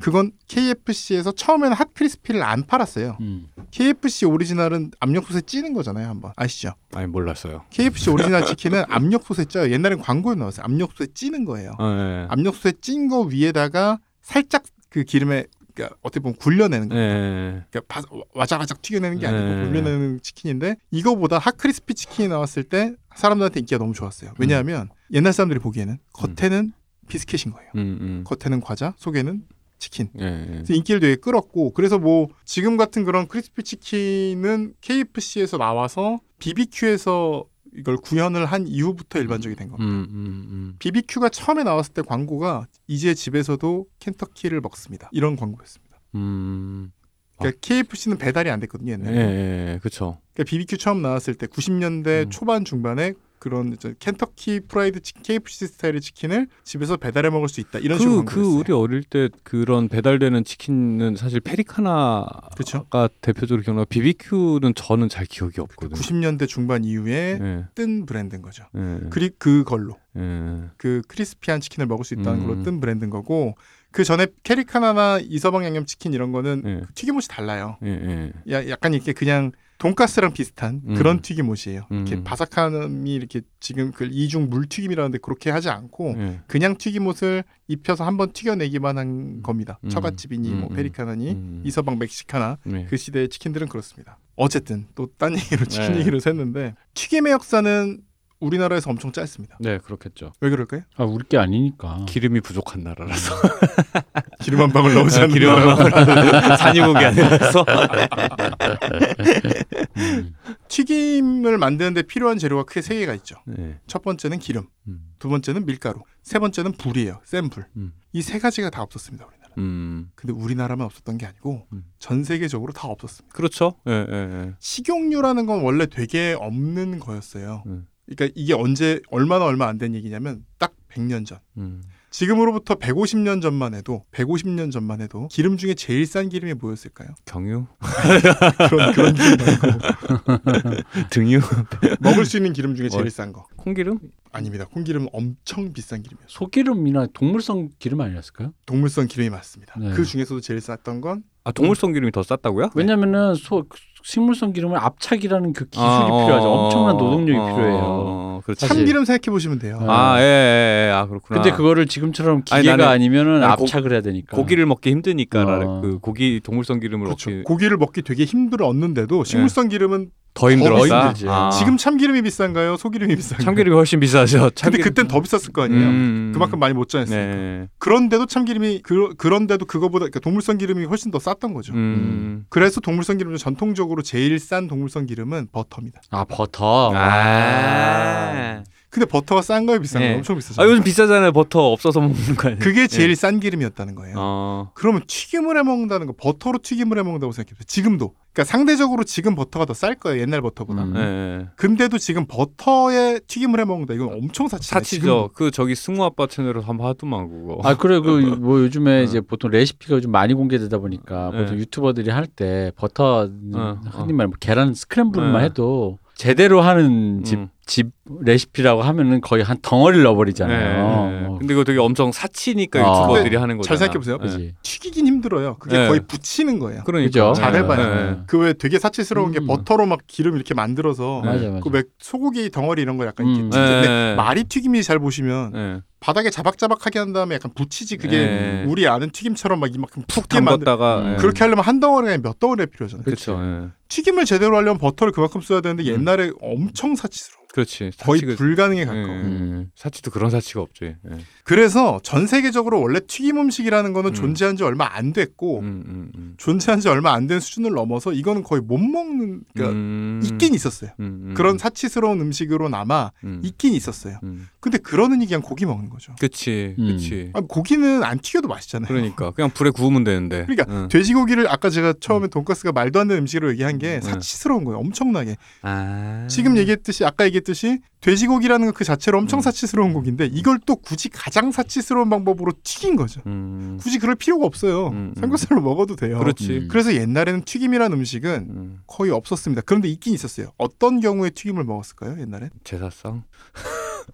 그건 KFC에서 처음에는 hot crispy를 안 팔았어요. 음. KFC 오리지널은 압력솥에 찌는 거잖아요, 한번 아시죠? 아니 몰랐어요. KFC 오리지널 치킨은 압력솥에 쪄요. 옛날엔 광고에 나왔어요. 압력솥에 찌는 거예요. 어, 예. 압력솥에 찐 거 위에다가 살짝 그 기름에 그러니까 어떻게 보면 굴려내는 거. 예. 그러니까 바, 와작와작 튀겨내는 게 아니고 네. 굴려내는 치킨인데 이거보다 hot crispy 치킨이 나왔을 때 사람들한테 인기가 너무 좋았어요. 왜냐하면 옛날 사람들이 보기에는 겉에는 비스켓인 거예요. 음, 음. 겉에는 과자, 속에는 치킨. 예, 예. 그래서 인기를 되게 끌었고 그래서 뭐 지금 같은 그런 크리스피 치킨은 KFC에서 나와서 BBQ에서 이걸 구현을 한 이후부터 일반적이 된 겁니다. 음, 음, 음. BBQ가 처음에 나왔을 때 광고가 이제 집에서도 켄터키를 먹습니다. 이런 광고였습니다. 음. 그러니까 KFC는 배달이 안 됐거든요 예, 옛날에. 예, 그렇죠. 그러니까 BBQ 처음 나왔을 때 90년대 음. 초반 중반에 그런 이제 켄터키 프라이드 치킨, KFC 스타일의 치킨을 집에서 배달해 먹을 수 있다. 이런 식으로 그, 그 우리 어릴 때 그런 배달되는 치킨은 사실 페리카나가 그렇죠. 대표적으로 기억나. BBQ는 저는 잘 기억이 없거든요. 90년대 중반 이후에 예, 뜬 브랜드인 거죠. 예, 그리 그걸로 예. 그 crispy한 치킨을 먹을 수 있다는 음. 걸로 뜬 브랜드인 거고 그 전에 페리카나나 이서방 양념 치킨 이런 거는 예. 그 튀김옷이 달라요. 야, 약간 이렇게 그냥 돈가스랑 비슷한 음. 그런 튀김옷이에요. 음. 이렇게 바삭함이 이렇게 지금 그 이중 물튀김이라는데 그렇게 하지 않고 예. 그냥 튀김옷을 입혀서 한번 튀겨내기만 한 겁니다. 음. 처갓집이니 뭐 음. 페리카나니 음. 이서방 멕시카나 예. 그 시대의 치킨들은 그렇습니다. 어쨌든 또 딴 얘기로 치킨 네. 얘기를 했는데 튀김의 역사는 우리나라에서 엄청 짧습니다. 네, 그렇겠죠. 왜 그럴까요? 아 우리 게 아니니까. 기름이 부족한 나라라서 기름 한 방울 넣지 않는 기름 나라. 산유국이 아니라서 음. 튀김을 만드는데 필요한 재료가 크게 세 개가 있죠. 네. 첫 번째는 기름, 음. 두 번째는 밀가루, 세 번째는 불이에요. 센 불. 음. 이세 가지가 다 없었습니다. 우리나라. 음. 근데 우리나라만 없었던 게 아니고 음. 전 세계적으로 다 없었습니다. 그렇죠. 예, 예, 예. 식용유라는 건 원래 되게 없는 거였어요. 음. 그러니까 이게 언제 얼마나 얼마 안 된 얘기냐면 딱 100년 전. 음. 지금으로부터 150년 전만 해도 150년 전만 해도 기름 중에 제일 싼 기름이 뭐였을까요? 경유, 그런 그런 기름 말고 등유, 먹을 수 있는 기름 중에 제일 뭐? 싼 거. 콩기름? 아닙니다. 콩기름 엄청 비싼 기름이에요. 소기름이나 동물성 기름 아니었을까요? 동물성 기름이 맞습니다. 네. 그 중에서도 제일 쌌던 건 아 동물성 기름이 더 쌌다고요? 왜냐면은 소 식물성 기름은 압착이라는 그 기술이 아, 어, 필요하죠. 어, 엄청난 노동력이 어, 필요해요. 어, 참기름 생각해 보시면 돼요. 네. 아, 예, 예, 예. 아, 그렇구나. 근데 그거를 지금처럼 아니, 기계가 나는- 아니 면은 나는 고- 압착을 해야 되니까. 고기를 먹기 힘드니까 어. 그 고기 동물성 기름을 그렇죠. 얻기 고기를 먹기 되게 힘들었는데도 식물성 기름은 더 힘들었다. 힘들지. 아. 지금 참기름이 비싼가요? 소기름이 비싼가요? 참기름이 훨씬 비싸죠. 근데 참기름. 그땐 더 비쌌을 거 아니에요. 음. 그만큼 많이 못 짜냈으니까. 네. 그런데도 참기름이 그, 그런데도 그거보다 그러니까 동물성 기름이 훨씬 더 쌌던 거죠. 음. 그래서 동물성 기름 중 전통적으로 제일 싼 동물성 기름은 버터입니다. 아 버터. 아. 근데 버터가 싼 거예요, 비싼 네. 거예요? 엄청 비싸죠. 아 요즘 비싸잖아요. 버터 없어서 먹는 거 아니에요? 그게 제일 네. 싼 기름이었다는 거예요. 어. 그러면 튀김을 해 먹는다는 거, 버터로 튀김을 해 먹는다고 생각해보세요. 지금도. 그러니까 상대적으로 지금 버터가 더 쌀 거예요, 옛날 버터보다. 음. 네. 근데도 지금 버터에 튀김을 해 먹는다. 이건 엄청 사치잖아요. 사치죠. 그 저기 승우 아빠 채널에서 한번 하더만 그거. 아 그래 그 뭐 요즘에 어. 이제 보통 레시피가 요즘 많이 공개되다 보니까 네. 보통 유튜버들이 할 때 버터 어, 흔히 말뭐 계란 스크램블만 네. 해도 제대로 하는 집 음. 집 레시피라고 하면은 거의 한 덩어리를 네, 넣어버리잖아요. 네. 뭐. 근데 이거 되게 엄청 사치니까 아. 유튜버들이 하는 거잖아. 잘 생각해보세요. 그지. 튀기긴 힘들어요. 그게 네. 거의 붙이는 거예요. 그러니까. 잘해봐요. 네. 그왜 되게 사치스러운 게 음. 버터로 막 기름 이렇게 만들어서 네. 맞아 맞아. 그왜 소고기 덩어리 이런 거 약간 음. 이렇게 튀기는데 네. 마리 튀김이 잘 보시면 네. 바닥에 자박자박하게 한 다음에 약간 붙이지 그게 네. 우리 아는 튀김처럼 막 이만큼 푹 푹게 만들 담갔다가 음. 예. 그렇게 하려면 한 덩어리가 아니라 몇 덩어리가 필요하잖아요. 그렇죠. 예. 튀김을 제대로 하려면 버터를 그만큼 써야 되는데 음. 옛날에 엄청 사치스러워. 그렇지. 거의 사치가- 불가능에 가까워. 예. 음. 사치도 그런 사치가 없지. 예. 그래서 전 세계적으로 원래 튀김 음식이라는 거는 음. 존재한 지 얼마 안 됐고 음, 음, 음. 존재한 지 얼마 안 된 수준을 넘어서 이거는 거의 못 먹는 그러니까 음. 있긴 있었어요. 음, 음. 그런 사치스러운 음식으로 남아 음. 있긴 있었어요. 음. 근데 그러느니 그냥 고기 먹는 거죠. 그치, 음. 그치. 아, 고기는 안 튀겨도 맛있잖아요. 그러니까 그냥 불에 구우면 되는데. 그러니까 응. 돼지고기를 아까 제가 처음에 돈가스가 말도 안 되는 음식으로 얘기한 게 음. 사치스러운 거예요. 엄청나게. 아. 지금 얘기했듯이 아까 얘기 했듯이 돼지고기라는 그 자체로 엄청 음. 사치스러운 고기인데 이걸 또 굳이 가장 사치스러운 방법으로 튀긴 거죠. 음. 굳이 그럴 필요가 없어요. 음, 음. 삼겹살로 먹어도 돼요. 그렇지. 음. 그래서 옛날에는 튀김이라는 음식은 음. 거의 없었습니다. 그런데 있긴 있었어요. 어떤 경우에 튀김을 먹었을까요? 옛날엔? 제사상,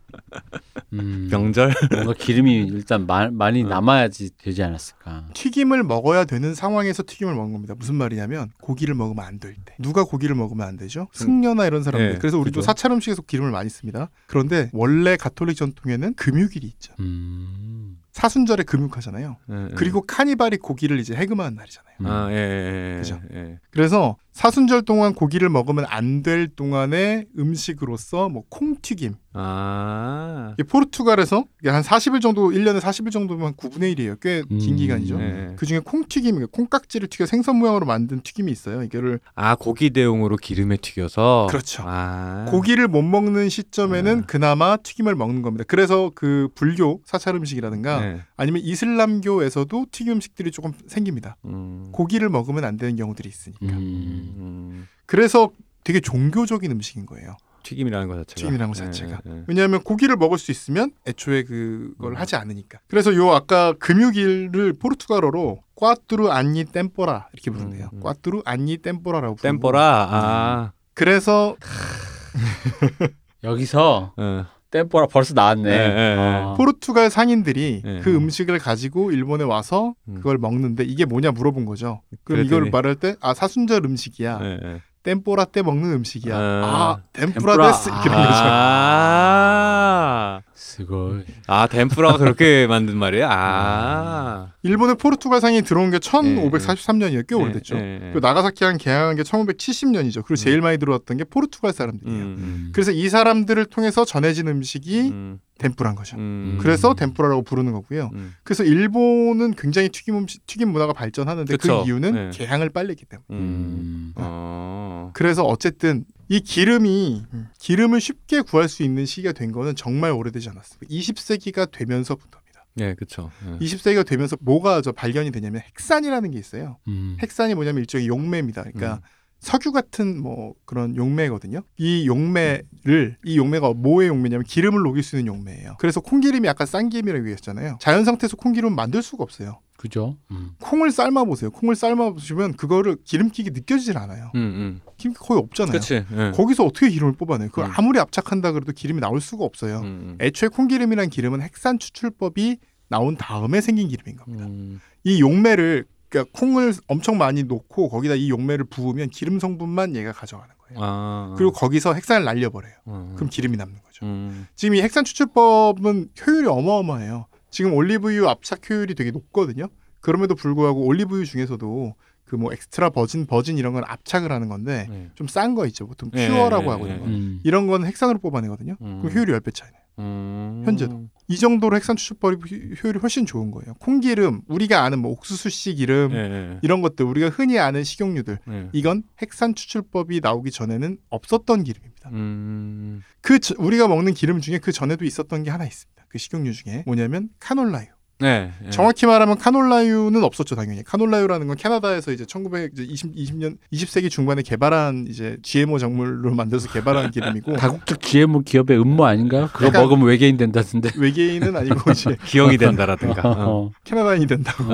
음. 명절. 뭔가 기름이 일단 마, 많이 어. 남아야지 되지 않았을까. 튀김을 먹어야 되는 상황에서 튀김을 먹는 겁니다. 무슨 말이냐면 고기를 먹으면 안 될 때. 누가 고기를 먹으면 안 되죠? 승려나 이런 사람들. 네, 그래서 우리도 그죠. 사찰 음식에서 기름을 많이 씁니다. 그런데 원래 가톨릭 전통에는 금육일이 있죠. 음. 사순절에 금육하잖아요. 예, 예. 그리고 카니발이 고기를 이제 해금하는 날이잖아요. 음. 아, 예, 예, 예. 그죠. 예. 그래서 사순절 동안 고기를 먹으면 안 될 동안의 음식으로서 뭐 콩튀김. 아. 이게 포르투갈에서 한 40일 정도 1년에 40일 정도면 한 9분의 1이에요. 꽤긴 음. 기간이죠. 예. 그 중에 콩튀김, 콩깍지를 튀겨 생선 모양으로 만든 튀김이 있어요. 이거를 아, 고기 대용으로 기름에 튀겨서. 그렇죠. 아. 고기를 못 먹는 시점에는 아. 그나마 튀김을 먹는 겁니다. 그래서 그 불교 사찰 음식이라든가 예. 아니면 이슬람교에서도 튀김 음식들이 조금 생깁니다. 음. 고기를 먹으면 안 되는 경우들이 있으니까. 음. 음. 그래서 되게 종교적인 음식인 거예요. 튀김이라는 것 자체가. 튀김이라는 것 예, 자체가. 예, 예. 왜냐하면 고기를 먹을 수 있으면 애초에 그걸 음. 하지 않으니까. 그래서 요 아까 금육일을 포르투갈어로 quatuor anni tempora 이렇게 부른대요. 음, 음. quatuor anni tempora라고 부르고. tempora. 아. 그래서 여기서 어. tempora 벌써 나왔네. 예, 예, 예. 아. 포르투갈 상인들이 네. 그 음식을 가지고 일본에 와서 음. 그걸 먹는데 이게 뭐냐 물어본 거죠. 그럼 그랬더니- 이걸 말할 때 아 사순절 음식이야. 예, 예. tempora 때 먹는 음식이야. 아. 아, 템푸라. です 이렇게 되는 거죠. 아. 스고 아, 덴푸라가 그렇게 만든 말이에요? 아. 일본에 포르투갈 상인이 들어온 게 1543년이에요. 꽤 예, 오래됐죠. 예, 예. 그리고 나가사키항 개항한 게 1570년이죠. 그리고 제일 많이 들어왔던 게 포르투갈 사람들이에요. 음. 음. 그래서 이 사람들을 통해서 전해진 음식이 음. 덴뿌란 거죠. 음. 그래서 덴뿌라라고 부르는 거고요. 음. 그래서 일본은 굉장히 튀김 음식, 튀김 문화가 발전하는데 그쵸. 그 이유는 네. 개항을 빨리 했기 때문에. 음. 음. 어. 그래서 어쨌든 이 기름이 기름을 쉽게 구할 수 있는 시기가 된 거는 정말 오래되지 않았어요. 20세기가 되면서부터입니다. 예, 그렇죠. 20세기가 되면서 뭐가 저 발견이 되냐면 핵산이라는 게 있어요. 음. 핵산이 뭐냐면 일종의 용매입니다. 그러니까 음. 석유 같은 뭐 그런 용매거든요. 이 용매를 이 용매가 뭐의 용매냐면 기름을 녹일 수 있는 용매예요. 그래서 콩기름이 아까 싼 기름이라고 얘기했잖아요. 자연 상태에서 콩기름 만들 수가 없어요. 그죠? 음. 콩을 삶아 보세요. 콩을 삶아 보시면 그거를 기름기가 느껴지질 않아요. 음, 음. 기름기 거의 없잖아요. 그렇지. 예. 거기서 어떻게 기름을 뽑아내요? 그걸 음. 아무리 압착한다 그래도 기름이 나올 수가 없어요. 음, 애초에 콩기름이란 기름은 핵산 추출법이 나온 다음에 생긴 기름인 겁니다. 음. 이 용매를 그러니까 콩을 엄청 많이 놓고 거기다 이 용매를 부으면 기름 성분만 얘가 가져가는 거예요. 아. 그리고 거기서 헥산을 날려버려요. 음. 그럼 기름이 남는 거죠. 음. 지금 이 헥산 추출법은 효율이 어마어마해요. 지금 올리브유 압착 효율이 되게 높거든요. 그럼에도 불구하고 올리브유 중에서도 그 뭐 extra virgin virgin 이런 건 압착을 하는 건데 네. 좀싼 거 있죠. 보통 네, pure라고 네, 하고 네, 있는 거. 네. 음. 이런 건 헥산으로 뽑아내거든요. 음. 그럼 효율이 10배 차이네요. 음. 현재도. 이 정도로 핵산 추출법이 효- 효율이 훨씬 좋은 거예요. 콩기름, 우리가 아는 뭐 옥수수 씨 기름 예, 예. 이런 것들 우리가 흔히 아는 식용유들 예. 이건 핵산 추출법이 나오기 전에는 없었던 기름입니다. 음. 그 저- 우리가 먹는 기름 중에 그 전에도 있었던 게 하나 있습니다. 그 식용유 중에 뭐냐면 카놀라유. 네. 예. 정확히 말하면 카놀라유는 없었죠 당연히. 카놀라유라는 건 캐나다에서 이제 1920 20년 20세기 중반에 개발한 이제 GMO 작물로 만들어서 개발한 기름이고 다국적 GMO 기업의 음모 아닌가요? 그거 먹으면 외계인 된다던데. 외계인은 아니고 이제 기형이 된다라든가. 어. 어. 캐나다인이 된다고.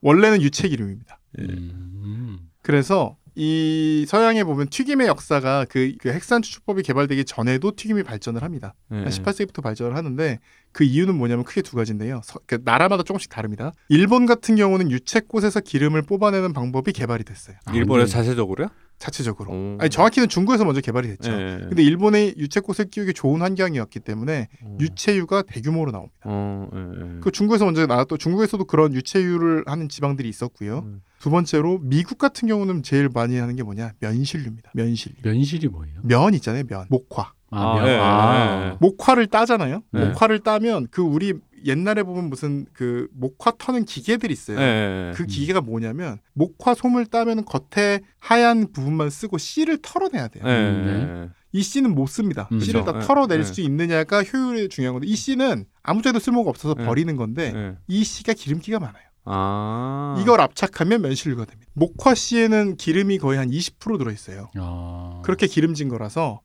원래는 유체 기름입니다. 음. 그래서 이 서양에 보면 튀김의 역사가 그, 그 핵산 추출법이 개발되기 전에도 튀김이 발전을 합니다. 예. 한 18세기부터 발전을 하는데 그 이유는 뭐냐면 크게 두 가지인데요. 서- 그 나라마다 조금씩 다릅니다. 일본 같은 경우는 유채꽃에서 기름을 뽑아내는 방법이 개발이 됐어요. 일본에서 아, 자체적으로요? 자체적으로. 오. 아니 정확히는 중국에서 먼저 개발이 됐죠. 예. 근데 일본의 유채꽃을 키우기 좋은 환경이었기 때문에 음. 유채유가 대규모로 나옵니다. 어, 예, 예. 그 중국에서 먼저 나왔고 중국에서도 그런 유채유를 하는 지방들이 있었고요. 음. 두 번째로 미국 같은 경우는 제일 많이 하는 게 뭐냐? 면실류입니다. 면실류. 면실이 뭐예요? 면 있잖아요. 면. 목화. 아, 아, 면. 예, 아. 예, 예. 목화를 따잖아요. 네. 목화를 따면 그 우리 옛날에 보면 무슨 그 목화 터는 기계들 있어요. 예. 그 기계가 뭐냐면 목화 솜을 따면 겉에 하얀 부분만 쓰고 씨를 털어내야 돼요. 예, 네. 예. 이 씨는 못 씁니다. 음. 씨를 다 그렇죠. 털어낼 예. 수 있느냐가 효율이 중요한 건데 이 씨는 아무 데도 쓸모가 없어서 예. 버리는 건데 예. 이 씨가 기름기가 많아요. 아. 이걸 압착하면 면실류가 됩니다. 목화 씨에는 기름이 거의 한 20% 들어있어요. 아. 그렇게 기름진 거라서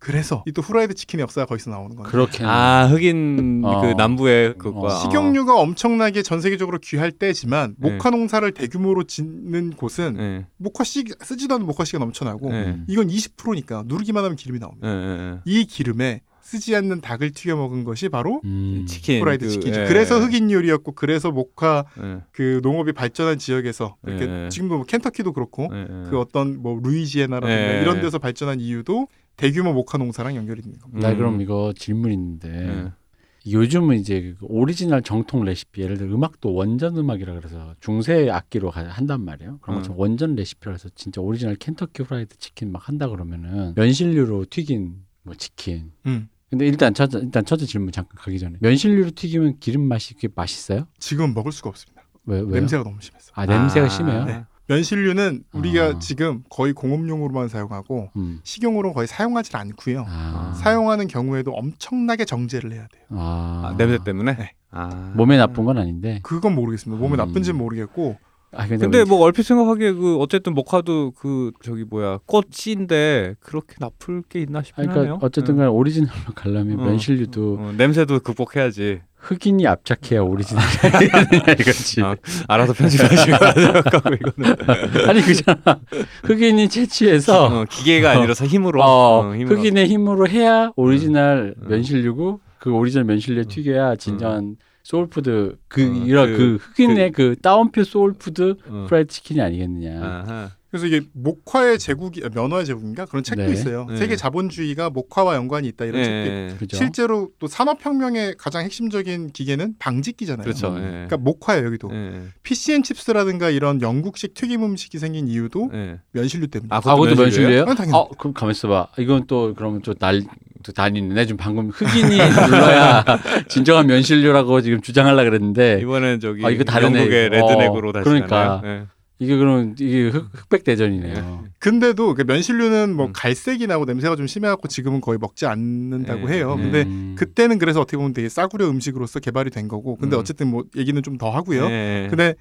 그래서 이 또 후라이드 치킨의 역사가 거기서 나오는 건데 그렇게. 아 흑인 어. 그 남부의 그과 어. 식용유가 엄청나게 전 세계적으로 귀할 때지만 네. 목화 농사를 대규모로 짓는 곳은 예. 목화 씨 쓰지도 않는 목화 씨가 넘쳐나고 예. 이건 20%니까 누르기만 하면 기름이 나옵니다. 예, 예, 이 기름에 쓰지 않는 닭을 튀겨 먹은 것이 바로 음. 예. 치킨 후라이드 그, 치킨이죠. 예. 그래서 흑인 요리였고 그래서 목화 예. 그 농업이 발전한 지역에서 이렇게 예. 지금도 뭐 켄터키도 그렇고 예, 예. 그 어떤 뭐 루이지애나라든가 예. 이런 데서 발전한 이유도 대규모 목화 농사랑 연결이 있는 겁니다. 나 음. 그럼 이거 질문 있는데 예. 요즘은 이제 그 오리지널 정통 레시피 예를 들어 음악도 원전 음악이라 그래서 중세 악기로 가- 한단 말이에요. 그런 것처럼 원전 레시피라서 진짜 오리지널 켄터키 프라이드 치킨 막 한다 그러면은 면실유로 튀긴 뭐 치킨. 음. 근데 일단 첫 일단 첫째 질문 잠깐 가기 전에 면실류로 튀기면 기름 맛이 그게 맛있어요? 지금 먹을 수가 없습니다. 왜 왜요? 냄새가 너무 심해서. 아 냄새가 아. 심해요. 네. 면실류는 우리가 아. 지금 거의 공업용으로만 사용하고 음. 식용으로 거의 사용하지 않고요. 아. 사용하는 경우에도 엄청나게 정제를 해야 돼요. 아. 아, 냄새 때문에. 네. 아. 몸에 나쁜 건 아닌데. 그건 모르겠습니다. 몸에 음. 나쁜지는 모르겠고 아 근데, 근데 뭐 얼핏 생각하기에 그 어쨌든 모카도 그 저기 뭐야 꽃인데 그렇게 나쁠 게 있나 싶긴 그러니까 하네요. 어쨌든간 오리지널로 가려면 어. 면실유도 어, 냄새도 극복해야지. 흑인이 압착해야 오리지널이 되느냐 이거지. 아, 알아서 편집하시면 생각하고 이거는 아니 그잖아. 흑인이 채취해서 어, 기계가 아니라서 힘으로. 어, 어, 힘으로. 흑인의 힘으로 해야 오리지널 음. 면실유고 그 오리지널 면실유에 음. 튀겨야 진정한 soul food 그 어, 이런 그- 그, 흑인의 그, 따옴표 soul food 어. 프라이드 치킨이 아니겠느냐. 아하. 그래서 이게 목화의 제국이 아, 면화의 제국인가 그런 책도 네. 있어요. 네. 세계 자본주의가 목화와 연관이 있다 이런 책도 있고 예, 그죠? 실제로 또 산업혁명의 가장 핵심적인 기계는 방직기잖아요. 그렇죠. 음. 예. 그러니까 목화예요 여기도. 예. 피시앤칩스라든가 이런 영국식 튀김 음식이 생긴 이유도 예. 면실류 때문에. 아, 아, 그것도 면실류예요? 면실류예요? 아, 당연히. 어, 그럼 가만 있어 봐. 이건 또 그러면 또날또 다니는 애좀 방금 흑인이 눌러야 진정한 면실류라고 지금 주장하려 그랬는데 이번엔 저기 아, 이거 다르네. 영국의 어, 레드넥으로 다시 그러니까. 가나요? 예. 이게 그럼 이게 흑, 흑백 대전이네요. 근데도 그 면실유는 뭐 음. 갈색이 나고 냄새가 좀 심해갖고 지금은 거의 먹지 않는다고 예, 해요. 예. 근데 음. 그때는 그래서 어떻게 보면 되게 싸구려 음식으로서 개발이 된 거고. 근데 음. 어쨌든 뭐 얘기는 좀 더 하고요. 예. 근데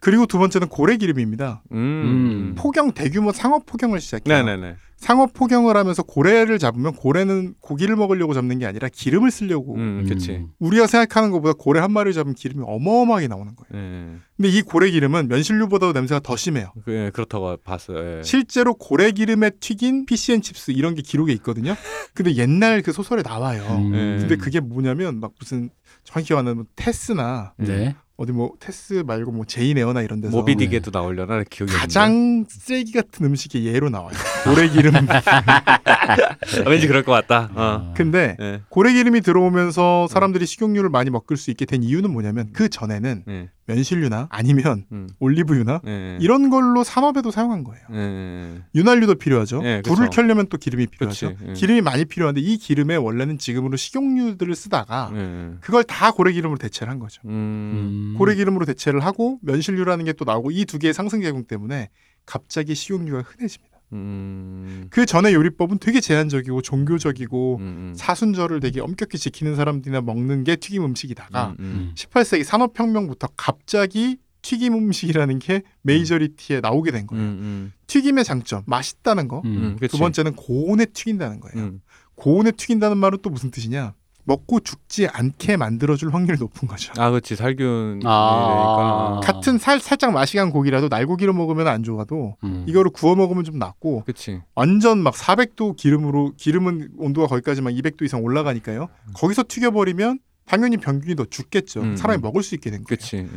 그리고 두 번째는 고래 기름입니다. 음. 음. 포경 대규모 상업 포경을 시작해요. 네네네. 상업 포경을 하면서 고래를 잡으면 고래는 고기를 먹으려고 잡는 게 아니라 기름을 쓰려고. 음, 그치. 우리가 생각하는 것보다 고래 한 마리를 잡으면 기름이 어마어마하게 나오는 거예요. 예. 근데 이 고래 기름은 면실유보다도 냄새가 더 심해요. 그, 예, 그렇다고 봤어요. 예. 실제로 고래 기름에 튀긴 fish and chips 이런 게 기록에 있거든요. 근데 옛날 그 소설에 나와요. 음. 예. 근데 그게 뭐냐면 막 무슨 정확히 뭐 테스나 네. 어디 뭐 테스 말고 뭐 제인 에어나 이런 데서 모비딕에도 나오려나 기억이 가장 쓰레기 같은 음식이 예로 나와요. 고래 기름. 없는데. 아, 왠지 그럴 것 같다. 어. 아. 근데 예. 고래 기름이 들어오면서 사람들이 식용유를 많이 먹을 수 있게 된 이유는 뭐냐면 그 전에는 예. 면실유나 아니면 음. 올리브유나 예. 이런 걸로 산업에도 사용한 거예요. 예. 윤활유도 필요하죠. 예, 그쵸. 불을 켜려면 또 기름이 필요하죠. 기름이 많이 필요한데 이 기름에 원래는 지금으로 식용유들을 쓰다가 예. 그걸 다 고래 기름으로 대체를 한 거죠. 음. 음. 고래 기름으로 대체를 하고 면실유라는 게 또 나오고 이 두 개의 상승 작용 때문에 갑자기 식용유가 흔해집니다. 음. 그 전에 요리법은 되게 제한적이고 종교적이고 음, 음. 사순절을 되게 엄격히 지키는 사람들이나 먹는 게 튀김 음식이다가 음, 음. 음. 18세기 산업혁명부터 갑자기 튀김 음식이라는 게 메이저리티에 나오게 된 거예요. 음, 튀김의 장점, 맛있다는 거. 두 번째는 고온에 튀긴다는 거예요. 음. 고온에 튀긴다는 말은 또 무슨 뜻이냐? 먹고 죽지 않게 만들어줄 확률이 높은 거죠. 아, 그렇지. 살균. 아. 아. 같은 살 살짝 맛이 간 고기라도 날고기로 먹으면 안 좋아도 음. 이거를 구워 먹으면 좀 낫고 그렇지. 완전 막 400도 기름으로 기름은 온도가 거기까지 막 200도 이상 올라가니까요. 거기서 튀겨 버리면 당연히 병균이 더 죽겠죠. 음, 사람이 음. 먹을 수 있게 된 거예요. 그렇지.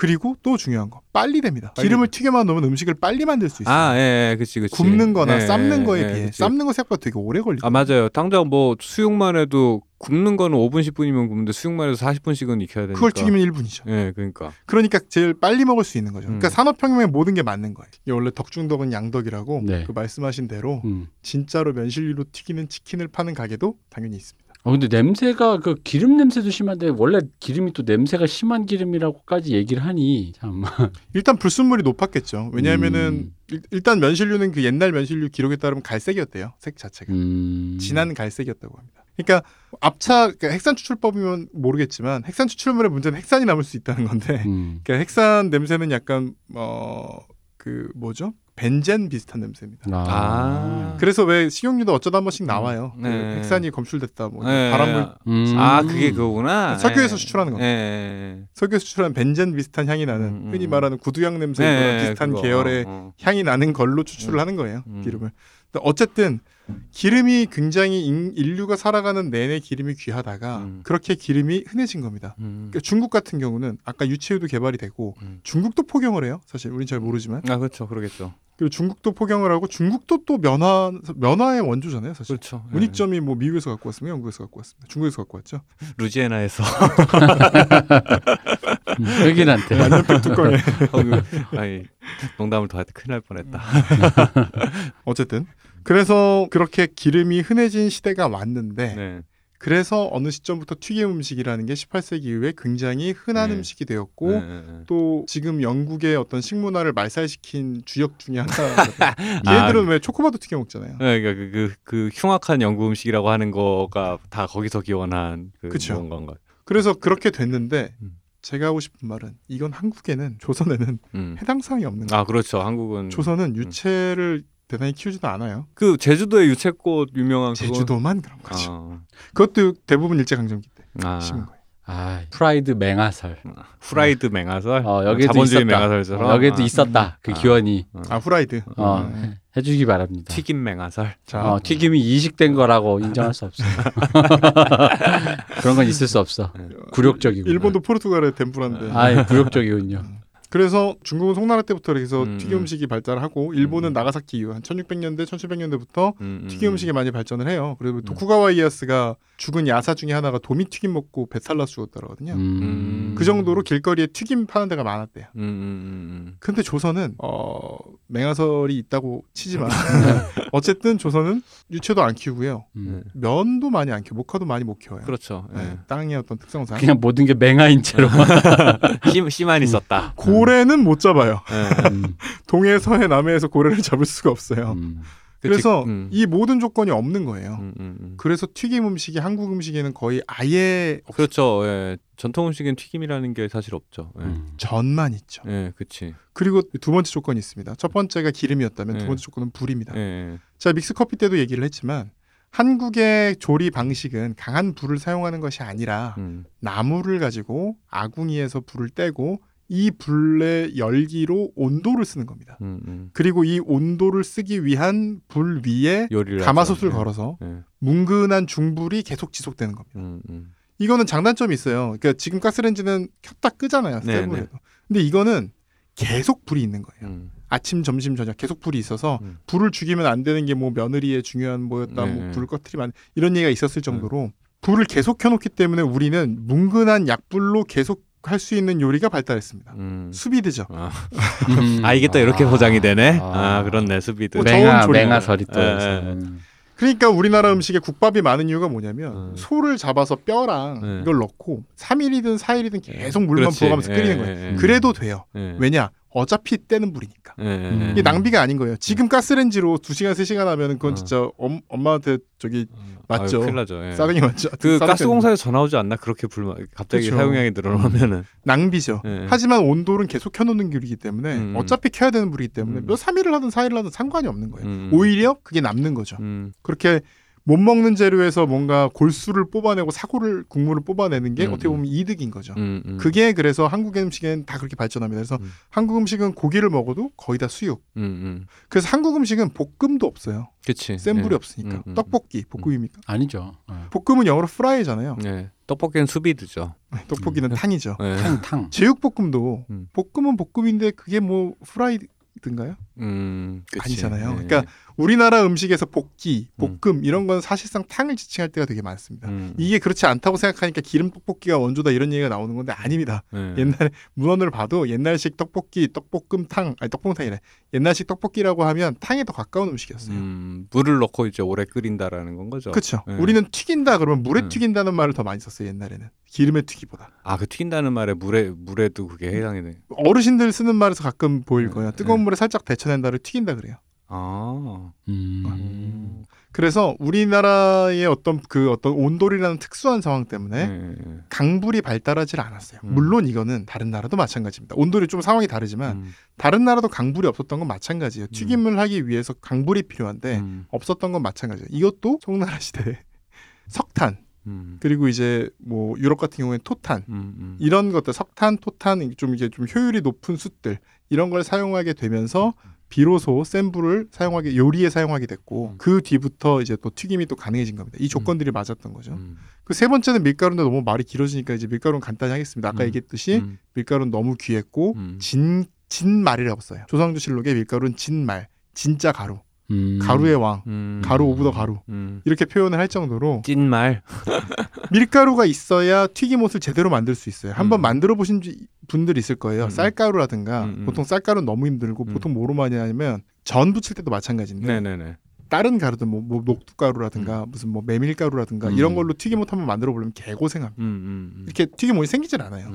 예. 그리고 또 중요한 거 빨리 됩니다. 빨리 기름을 튀겨만 놓으면 음식을 빨리 만들 수 있어요. 아, 예, 예. 그렇지. 그렇지. 굽는 거나 예, 삶는 예, 거에 예, 비해 그치. 삶는 거 생각보다 되게 오래 걸리죠. 아 맞아요. 당장 뭐 수육만 해도 굽는 거는 5분 10분이면 굽는데 수육만 해도 40분씩은 익혀야 되니까. 그걸 튀기면 1분이죠. 예, 그러니까. 그러니까 제일 빨리 먹을 수 있는 거죠. 그러니까 음. 산업혁명의 모든 게 맞는 거예요. 이게 원래 덕중덕은 양덕이라고 네. 그 말씀하신 대로 음. 진짜로 면실류로 튀기는 치킨을 파는 가게도 당연히 있습니다. 어, 근데 냄새가 그 기름 냄새도 심한데 원래 기름이 또 냄새가 심한 기름이라고까지 얘기를 하니 참. 일단 불순물이 높았겠죠. 왜냐하면은 음. 일- 일단 면실류는 그 옛날 면실류 기록에 따르면 갈색이었대요. 색 자체가 음. 진한 갈색이었다고 합니다. 그러니까 압차 그러니까 핵산 추출법이면 모르겠지만 핵산 추출물의 문제는 핵산이 남을 수 있다는 건데 음. 그러니까 핵산 냄새는 약간 어 그 뭐죠? 벤젠 비슷한 냄새입니다. 아. 아. 그래서 왜 식용유도 어쩌다 한 번씩 나와요. 그 네. 핵산이 검출됐다, 뭐 예, 바람물 음. 아, 그게 그거구나. 석유에서 예. 추출하는 거. 예, 예. 석유에서 추출한 벤젠 비슷한 향이 나는 음, 음, 흔히 음. 말하는 구두향 냄새 예, 비슷한 그거. 계열의 어, 어. 향이 나는 걸로 추출을 하는 거예요. 음. 기름을. 어쨌든 기름이 굉장히 인- 인류가 살아가는 내내 기름이 귀하다가 음. 그렇게 기름이 흔해진 겁니다. 음. 그러니까 중국 같은 경우는 아까 유채유도 개발이 되고 음. 중국도 포경을 해요. 사실 우린 잘 모르지만 아, 그렇죠. 그러겠죠. 그리고 중국도 포경을 하고 중국도 또 면화 면화의 원조잖아요. 사실 그렇죠. 예. 문익점이 뭐 미국에서 갖고 왔습니다. 영국에서 갖고 왔습니다. 중국에서 갖고 왔죠. 루지애나에서 음, 흑인한테. 완전 뚜껑에. 아니, 농담을 더 하여튼 큰일 날 뻔했다. 어쨌든 그래서 그렇게 기름이 흔해진 시대가 왔는데 네. 그래서 어느 시점부터 튀김 음식이라는 게 18세기 이후에 굉장히 흔한 네. 음식이 되었고 네, 네, 네. 또 지금 영국의 어떤 식문화를 말살시킨 주역 중에 하나거든요. 아. 얘들은 왜 초코바도 튀겨 먹잖아요. 네, 그러니까 그, 그, 그 흉악한 영국 음식이라고 하는 거가 다 거기서 기원한 그 그쵸. 뭔가인 것. 그래서 그렇게 됐는데 음. 제가 하고 싶은 말은 이건 한국에는 조선에는 음. 해당 사항이 없는 거예요. 아 그렇죠. 한국은 조선은 유채를 대단히 키우지도 않아요. 그 제주도의 유채꽃 유명한 제주도만 그런 거죠. 아, 그것도 대부분 일제 강점기 때 아. 심은 거예요. 아 프라이드 맹아설. 후라이드 맹아설, 어, 여기도 자본주의 있었다. 맹아설처럼 어, 여기도 아, 있었다. 그 아. 기원이 아 후라이드. 어, 음. 해주기 바랍니다. 튀김 맹아설. 자, 어, 튀김이 이식된 거라고 인정할 수 없어. 그런 건 있을 수 없어. 굴욕적이고. 일본도 포르투갈의 덴푸라인데. 아, 굴욕적이군요. 그래서 중국은 송나라 때부터 이렇게 해서 음, 튀김 음. 음식이 발달하고 일본은 음. 나가사키 이후 한 1600년대, 1700년대부터 음, 음, 튀김 음식이 많이 발전을 해요. 그리고 음. 도쿠가와 이에야스가 죽은 야사 중에 하나가 도미 튀김 먹고 배살나 죽었다거든요. 음. 그 정도로 길거리에 튀김 파는 데가 많았대요. 음, 음, 근데 조선은 어 맹아설이 있다고 치지만 어쨌든 조선은 유채도 안 키우고요. 음. 면도 많이 안 키워, 목화도 많이 못 키워요. 음. 그렇죠. 네, 땅의 어떤 특성상 그냥 모든 게 맹아인 채로. 예. 씨, 씨만 있었다. 고래는 못 잡아요. 예. 음. 동해, 서해, 남해에서 고래를 잡을 수가 없어요. 음. 그래서 음. 이 모든 조건이 없는 거예요. 음, 음, 음. 그래서 튀김 음식이 한국 음식에는 거의 아예 없- 그렇죠. 예. 전통 음식엔 튀김이라는 게 사실 없죠. 예. 음. 전만 있죠. 예, 그치. 그리고 두 번째 조건이 있습니다. 첫 번째가 기름이었다면 네. 두 번째 조건은 불입니다. 예, 예. 자 믹스 커피 때도 얘기를 했지만 한국의 조리 방식은 강한 불을 사용하는 것이 아니라 음, 나무를 가지고 아궁이에서 불을 떼고 이 불의 열기로 온도를 쓰는 겁니다. 음, 음. 그리고 이 온도를 쓰기 위한 불 위에 가마솥을. 예. 걸어서 예. 뭉근한 중불이 계속 지속되는 겁니다. 음, 음. 이거는 장단점이 있어요. 그러니까 지금 가스레인지는 켰다 끄잖아요. 네, 세븐에도. 근데 이거는 계속 불이 있는 거예요. 음. 아침, 점심, 저녁 계속 불이 있어서 음. 불을 죽이면 안 되는 게 뭐 며느리의 중요한 뭐였다, 네, 뭐 네. 불을 꺼트리면 안- 이런 얘기가 있었을 정도로 불을 계속 켜놓기 때문에 우리는 뭉근한 약불로 계속 할 수 있는 요리가 발달했습니다. 음. 수비드죠. 아. 음. 아, 이게 또 이렇게 아. 포장이 되네. 아. 아, 그렇네. 수비드. 뭐 맹아. 맹아설이 또. 예. 예. 음. 그러니까 우리나라 음식에 국밥이 많은 이유가 뭐냐면 음. 소를 잡아서 뼈랑 네. 이걸 넣고 3일이든 4일이든 계속 물만 그렇지. 부어가면서 끓이는 예, 거예요. 예, 예. 그래도 돼요. 예. 왜냐? 어차피 떼는 불이니까. 예, 예, 음. 예. 이게 낭비가 아닌 거예요. 지금 가스레인지로 2시간, 3시간 하면 그건 어. 진짜 엄, 엄마한테 저기 맞죠. 아유, 나죠. 예. 싸가지 맞죠. 그 싸가지 가스공사에서 전화 오지 않나? 그렇게 불 갑자기 그쵸. 사용량이 늘어나면은. 낭비죠. 예. 하지만 온도는 계속 켜놓는 불이기 때문에 음. 어차피 켜야 되는 불이기 때문에 음. 몇 3일을 하든 4일을 하든 상관이 없는 거예요. 음. 오히려 그게 남는 거죠. 음. 그렇게 못 먹는 재료에서 뭔가 골수를 뽑아내고 사골을 국물을 뽑아내는 게 음, 어떻게 보면 음. 이득인 거죠. 음, 음. 그게 그래서 한국 음식은 다 그렇게 발전합니다. 그래서 음. 한국 음식은 고기를 먹어도 거의 다 수육. 음, 음. 그래서 한국 음식은 볶음도 없어요. 그치. 센 불이 예. 없으니까. 음, 음. 떡볶이, 볶음입니까? 아니죠. 어. 볶음은 영어로 fry잖아요. 예. 떡볶이는 수비드죠. 떡볶이는 탕이죠. 예. 탕탕. 제육볶음도 음. 볶음은 볶음인데 그게 뭐 fried인가요? 음. 아니잖아요. 예. 그러니까 우리나라 음식에서 볶기, 음. 볶음 이런 건 사실상 탕을 지칭할 때가 되게 많습니다. 음. 이게 그렇지 않다고 생각하니까 기름 떡볶이가 원조다 이런 얘기가 나오는 건데 아닙니다. 예. 옛날에 문헌을 봐도 옛날식 떡볶이, 떡볶음탕, 아니 떡볶탕이래. 옛날식 떡볶이라고 하면 탕에 더 가까운 음식이었어요. 음, 물을 넣고 이제 오래 끓인다라는 건 거죠. 그렇죠. 예. 우리는 튀긴다 그러면 물에 음. 튀긴다는 말을 더 많이 썼어요 옛날에는 기름에 튀기보다. 아, 그 튀긴다는 말에 물에 물에도 그게 해당이 돼. 어르신들 쓰는 말에서 가끔 보일 네, 거예요. 뜨거운 물에 살짝 데쳐 낸다를 튀긴다 그래요. 아. 음. 음. 그래서 우리나라의 어떤 그 어떤 온돌이라는 특수한 상황 때문에 예, 예. 강불이 발달하지 않았어요. 음. 물론 이거는 다른 나라도 마찬가지입니다. 온돌이 좀 상황이 다르지만 음. 다른 나라도 강불이 없었던 건 마찬가지예요. 튀김을 하기 위해서 강불이 필요한데 음. 없었던 건 마찬가지예요. 이것도 송나라 시대에 석탄 음. 그리고 이제 뭐 유럽 같은 경우에 토탄 음. 음. 이런 것들 석탄, 토탄 좀 이게 좀 효율이 높은 숯들 이런 걸 사용하게 되면서 비로소 센 불을 사용하게 요리에 사용하게 됐고 음. 그 뒤부터 이제 또 튀김이 또 가능해진 겁니다. 이 조건들이 맞았던 거죠. 음. 그세 번째는 밀가루인데 너무 말이 길어지니까 이제 밀가루는 간단히 하겠습니다. 아까 음. 얘기했듯이 음. 밀가루는 너무 귀했고 음. 진 진말이라고 써요. 조상조실록에 밀가루는 진말, 진짜 가루, 음. 가루의 왕, 음. 가루 of the 가루 음. 이렇게 표현을 할 정도로 진말. 밀가루가 있어야 튀김옷을 제대로 만들 수 있어요. 한번 음. 만들어 보신 분들 있을 거예요. 음. 쌀가루라든가 음, 음. 보통 쌀가루는 너무 힘들고 음. 보통 뭐로 많이 하냐면 전 부칠 때도 마찬가지인데 네네네. 다른 가루들 뭐, 뭐 녹두가루라든가 무슨 뭐 메밀가루라든가 음. 이런 걸로 튀김옷 한번 만들어 보려면 개고생합니다. 이렇게 튀김옷이 생기질 않아요.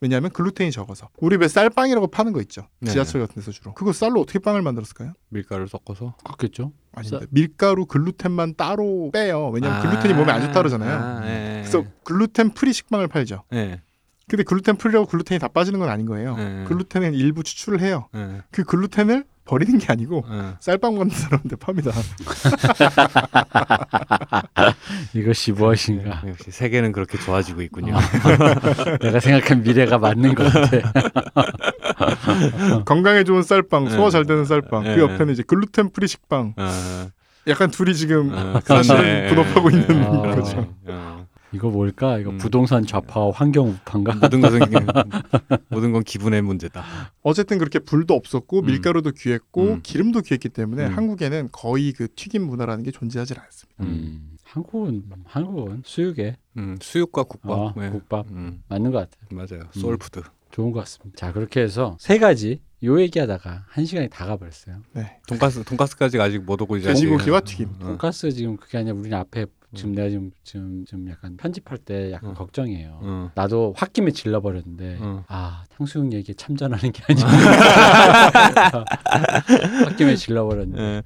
음. 왜냐하면 글루텐이 적어서. 우리 왜 쌀빵이라고 파는 거 있죠. 네네. 지하철 같은 데서 주로. 그거 쌀로 어떻게 빵을 만들었을까요? 밀가루 섞어서. 그렇겠죠. 아닙니다. 밀가루 글루텐만 따로 빼요. 왜냐하면 글루텐이 몸에 안 좋다 그러잖아요. 아, 예. 그래서 gluten free 식빵을 팔죠. 예. 근데 gluten free라고 글루텐이 다 빠지는 건 아닌 거예요. 네. 글루텐은 일부 추출을 해요. 예, 그 글루텐을 버리는 게 아니고 예. 쌀빵 만드는 사람한테 팝니다. 이것이 무엇인가? 네, 역시 세계는 그렇게 좋아지고 있군요. 내가 생각한 미래가 맞는 것 같아. 건강에 좋은 쌀빵, 소화 잘 되는 쌀빵. 네. 그 옆에는 이제 gluten free 식빵. 어, 약간 둘이 지금 어, 사실 그렇네. 분업하고 있는 어. 거죠. 어. 이거 뭘까? 이거 음. 부동산 좌파와 환경 우파인가? 모든 것은 모든 건 기분의 문제다. 어쨌든 그렇게 불도 없었고 음. 밀가루도 귀했고 음. 기름도 귀했기 때문에 음. 한국에는 거의 그 튀김 문화라는 게 존재하지 않았습니다. 음. 한국은 한국은 수육에 음, 수육과 국밥. 어, 네. 국밥 음, 맞는 것 같아요. 맞아요. soul food. 좋은 것 같습니다. 자 그렇게 해서 세 가지 요 얘기하다가 한 시간이 다 가버렸어요. 네. 돈가스 돈가스까지 아직 못 오고 이제 돼지고기와 튀김. 어. 돈가스 지금 그게 아니라 우리는 앞에 지금 내가 지금 지금 좀 약간 편집할 때 약간 어. 걱정이에요. 어. 나도 홧김에 질러버렸는데 어. 아 탕수육 얘기에 참전하는 게 아니야. 홧김에 질러버렸는데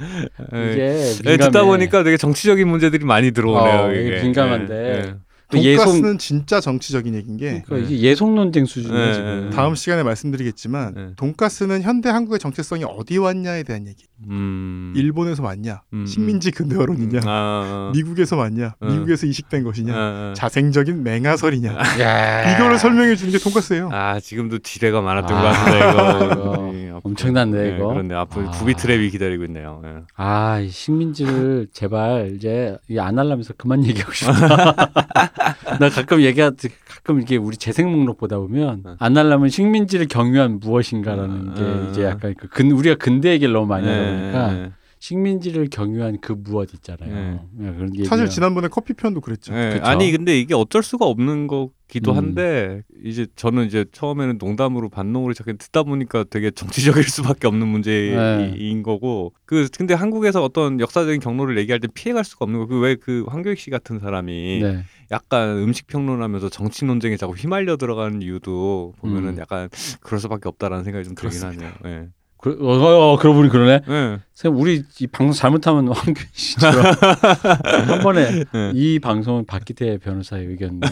예. 이게 예, 민감해. 듣다 보니까 되게 정치적인 문제들이 많이 들어오네요. 어, 이게 민감한데. 예, 또 예송 돈가스는 진짜 정치적인 얘기인 게 그러니까 이게 예송 논쟁 수준이에요 네, 지금. 네. 다음 시간에 말씀드리겠지만 네. 돈가스는 현대 한국의 정체성이 어디 왔냐에 대한 얘기. 음. 일본에서 왔냐? 음, 식민지 근대화론이냐? 아, 미국에서 왔냐? 음. 미국에서 이식된 것이냐? 아, 아. 자생적인 맹아설이냐? 야. 이거를 설명해 주는 게 돈가스예요. 아 지금도 지뢰가 많았던 아, 것 같은데 이거 이거. 엄청난데, 예, 이거? 그런데 앞으로 아. 부비 트랩이 기다리고 있네요. 예. 아, 이 식민지를 제발 이제 안 하려면서 그만 얘기하고 싶다. 나 가끔 얘기하 가끔 이게 우리 재생 목록 보다 보면 네. 안 하려면 식민지를 경유한 무엇인가라는 게 음, 이제 음. 약간 그 근, 우리가 근대 얘기를 너무 많이 하다 예, 보니까 예, 식민지를 경유한 그 무엇 있잖아요. 예, 그런 게 사실 지난번에 커피 편도 그랬죠. 아니 근데 이게 어쩔 수가 없는 거 기도 음. 한데 이제 저는 이제 처음에는 농담으로 반농으로 자꾸 듣다 보니까 되게 정치적일 수밖에 없는 문제인 네. 거고 그 근데 한국에서 어떤 역사적인 경로를 얘기할 때 피해갈 수가 없는 거그 왜 그 황교익 씨 같은 사람이 네. 약간 음식 평론하면서 정치 논쟁에 자꾸 휘말려 들어가는 이유도 보면은 음. 약간 그럴 수밖에 없다라는 생각이 좀 들긴. 하네요. 예. 그, 어, 어, 어, 그러고 보니 그러네. 예. 선생님, 우리 이 방송 잘못하면 황균 씨처럼 한 번에 예. 이 방송은 박기태 변호사의 의견과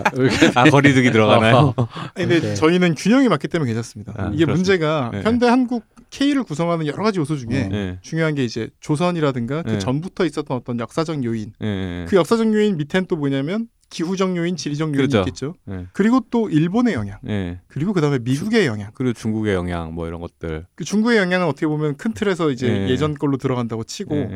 의견 아 거리두기 들어가나요? 아니, 근데 오케이. 저희는 균형이 맞기 때문에 괜찮습니다. 아, 이게 그렇습니다. 문제가 네. 현대 한국 K를 구성하는 여러 가지 요소 중에 어. 예. 중요한 게 이제 조선이라든가 그 네. 전부터 있었던 어떤 역사적 요인. 그 역사적 요인 밑엔 또 뭐냐면 기후적 요인, 지리적 요인이 그렇죠. 있겠죠. 예. 그리고 또 일본의 영향, 예. 그리고 그다음에 미국의 영향. 그리고 중국의 영향 뭐 이런 것들. 그 중국의 영향은 어떻게 보면 큰 틀에서 이제 네. 예전 걸로 들어간다고 치고.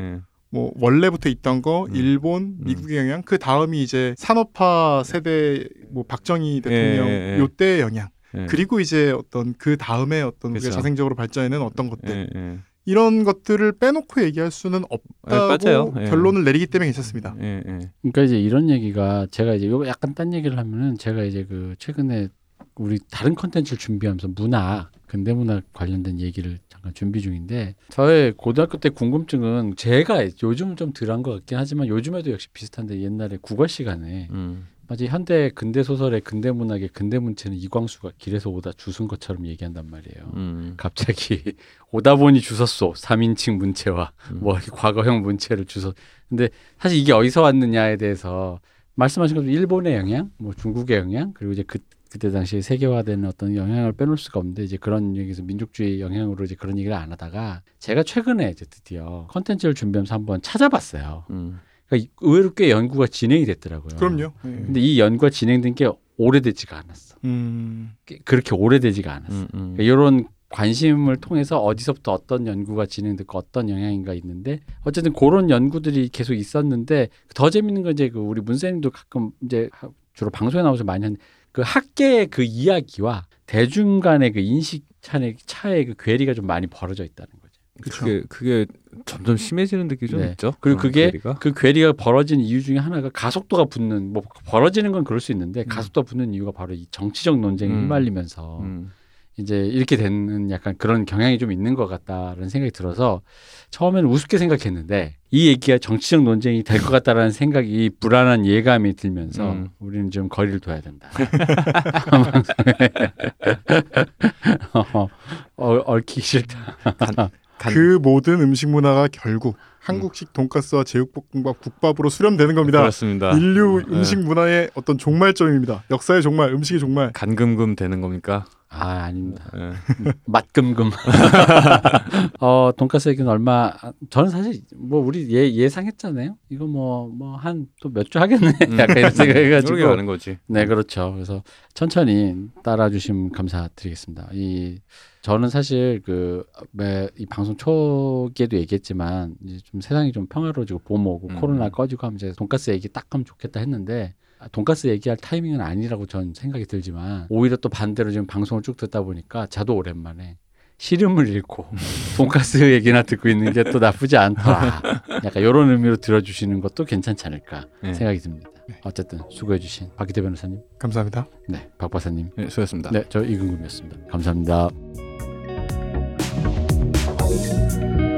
뭐 원래부터 있던 거 음. 일본, 미국의 영향, 그 다음이 이제 산업화 세대 뭐 박정희 대통령. 요때의 영향. 예. 그리고 이제 어떤 그 다음에 어떤 우리가 그쵸. 자생적으로 발전해낸 어떤 것들. 이런 것들을 빼놓고 얘기할 수는 예, 없다고 맞아요. 예. 결론을 내리기 때문에 괜찮습니다. 예, 예. 그러니까 이제 이런 얘기가 제가 이제 요거 약간 딴 얘기를 하면은 제가 이제 그 최근에 우리 다른 컨텐츠를 준비하면서 문학 근대 문학 관련된 얘기를 잠깐 준비 중인데 저의 고등학교 때 궁금증은 제가 요즘은 좀 덜한 것 같긴 하지만 요즘에도 역시 비슷한데 옛날에 국어 시간에 음. 마치 현대 근대 소설의 근대 문학의 근대 문체는 이광수가 길에서 오다 주순 것처럼 얘기한단 말이에요. 음. 갑자기 오다 보니 주웠소 3인칭 문체와 음. 뭐 과거형 문체를 주워 근데 사실 이게 어디서 왔느냐에 대해서 말씀하신 것처럼 일본의 영향 뭐 중국의 영향 그리고 이제 그 그때 당시에 세계화되는 어떤 영향을 빼놓을 수가 없는데 이제 그런 얘기에서 민족주의 영향으로 이제 그런 얘기를 안 하다가 제가 최근에 이제 드디어 컨텐츠를 준비하면서 한번 찾아봤어요. 음. 그러니까 의외로 꽤 연구가 진행이 됐더라고요. 그럼요. 예. 근데 이 연구가 진행된 게 오래되지가 않았어. 음, 꽤- 그렇게 오래되지가 않았어. 음. 음. 그러니까 이런 관심을 통해서 어디서부터 어떤 연구가 진행됐고 어떤 영향인가 있는데 어쨌든 그런 연구들이 계속 있었는데 더 재밌는 건 이제 그 우리 문쌤님도 가끔 이제 하- 주로 방송에 나오셔서 많이 하는 그 학계의 그 이야기와 대중 간의 그 인식 차의 차의 그 괴리가 좀 많이 벌어져 있다는 거죠. 그렇죠. 그게 그게 점점 심해지는 느낌이 좀 네. 있죠. 그리고 어, 그게 괴리가. 그 괴리가 벌어진 이유 중에 하나가 가속도가 붙는 뭐 벌어지는 건 그럴 수 있는데 가속도가 붙는 이유가 바로 이 정치적 논쟁에 음. 휘말리면서 음. 이제 이렇게 되는 약간 그런 경향이 좀 있는 것 같다라는 생각이 들어서 처음에는 우습게 생각했는데 이 얘기가 정치적 논쟁이 될 것 같다라는 생각이 이 불안한 예감이 들면서 음. 우리는 좀 거리를 둬야 된다. 어, 어, 얽히기 싫다. 간- 그 모든 음식 문화가 결국 한국식 돈가스와 제육볶음밥, 국밥으로 수렴되는 겁니다. 그렇습니다. 인류 네. 음식 문화의 어떤 종말점입니다. 역사의 종말, 음식의 종말. 간금금 되는 겁니까? 아 아닙니다. 예. 맛금금. 어 돈가스 얘기는 얼마 저는 사실 뭐 우리 예 예상했잖아요. 이거 뭐 뭐 한 또 몇 주 하겠네. 약간 이런 생각해가지고. 그러게 하는 거지. 네 그렇죠. 그래서 천천히 따라주시면 감사드리겠습니다. 이 저는 사실 그이 방송 초기에도 얘기했지만 이제 좀 세상이 좀 평화로워지고 봄 오고 음. 코로나 꺼지고 하면 이제 돈가스 얘기 딱 하면 좋겠다 했는데 아, 돈가스 얘기할 타이밍은 아니라고 전 생각이 들지만 오히려 또 반대로 지금 방송을 쭉 듣다 보니까 저도 오랜만에 시름을 잃고 돈가스 얘기나 듣고 있는 게 또 나쁘지 않더라. 약간 이런 의미로 들어주시는 것도 괜찮지 않을까 네. 생각이 듭니다. 어쨌든 수고해주신 박기대 변호사님, 감사합니다. 네, 박 박사님, 네, 수고했습니다. 네, 저 이근금이었습니다. 감사합니다. episode.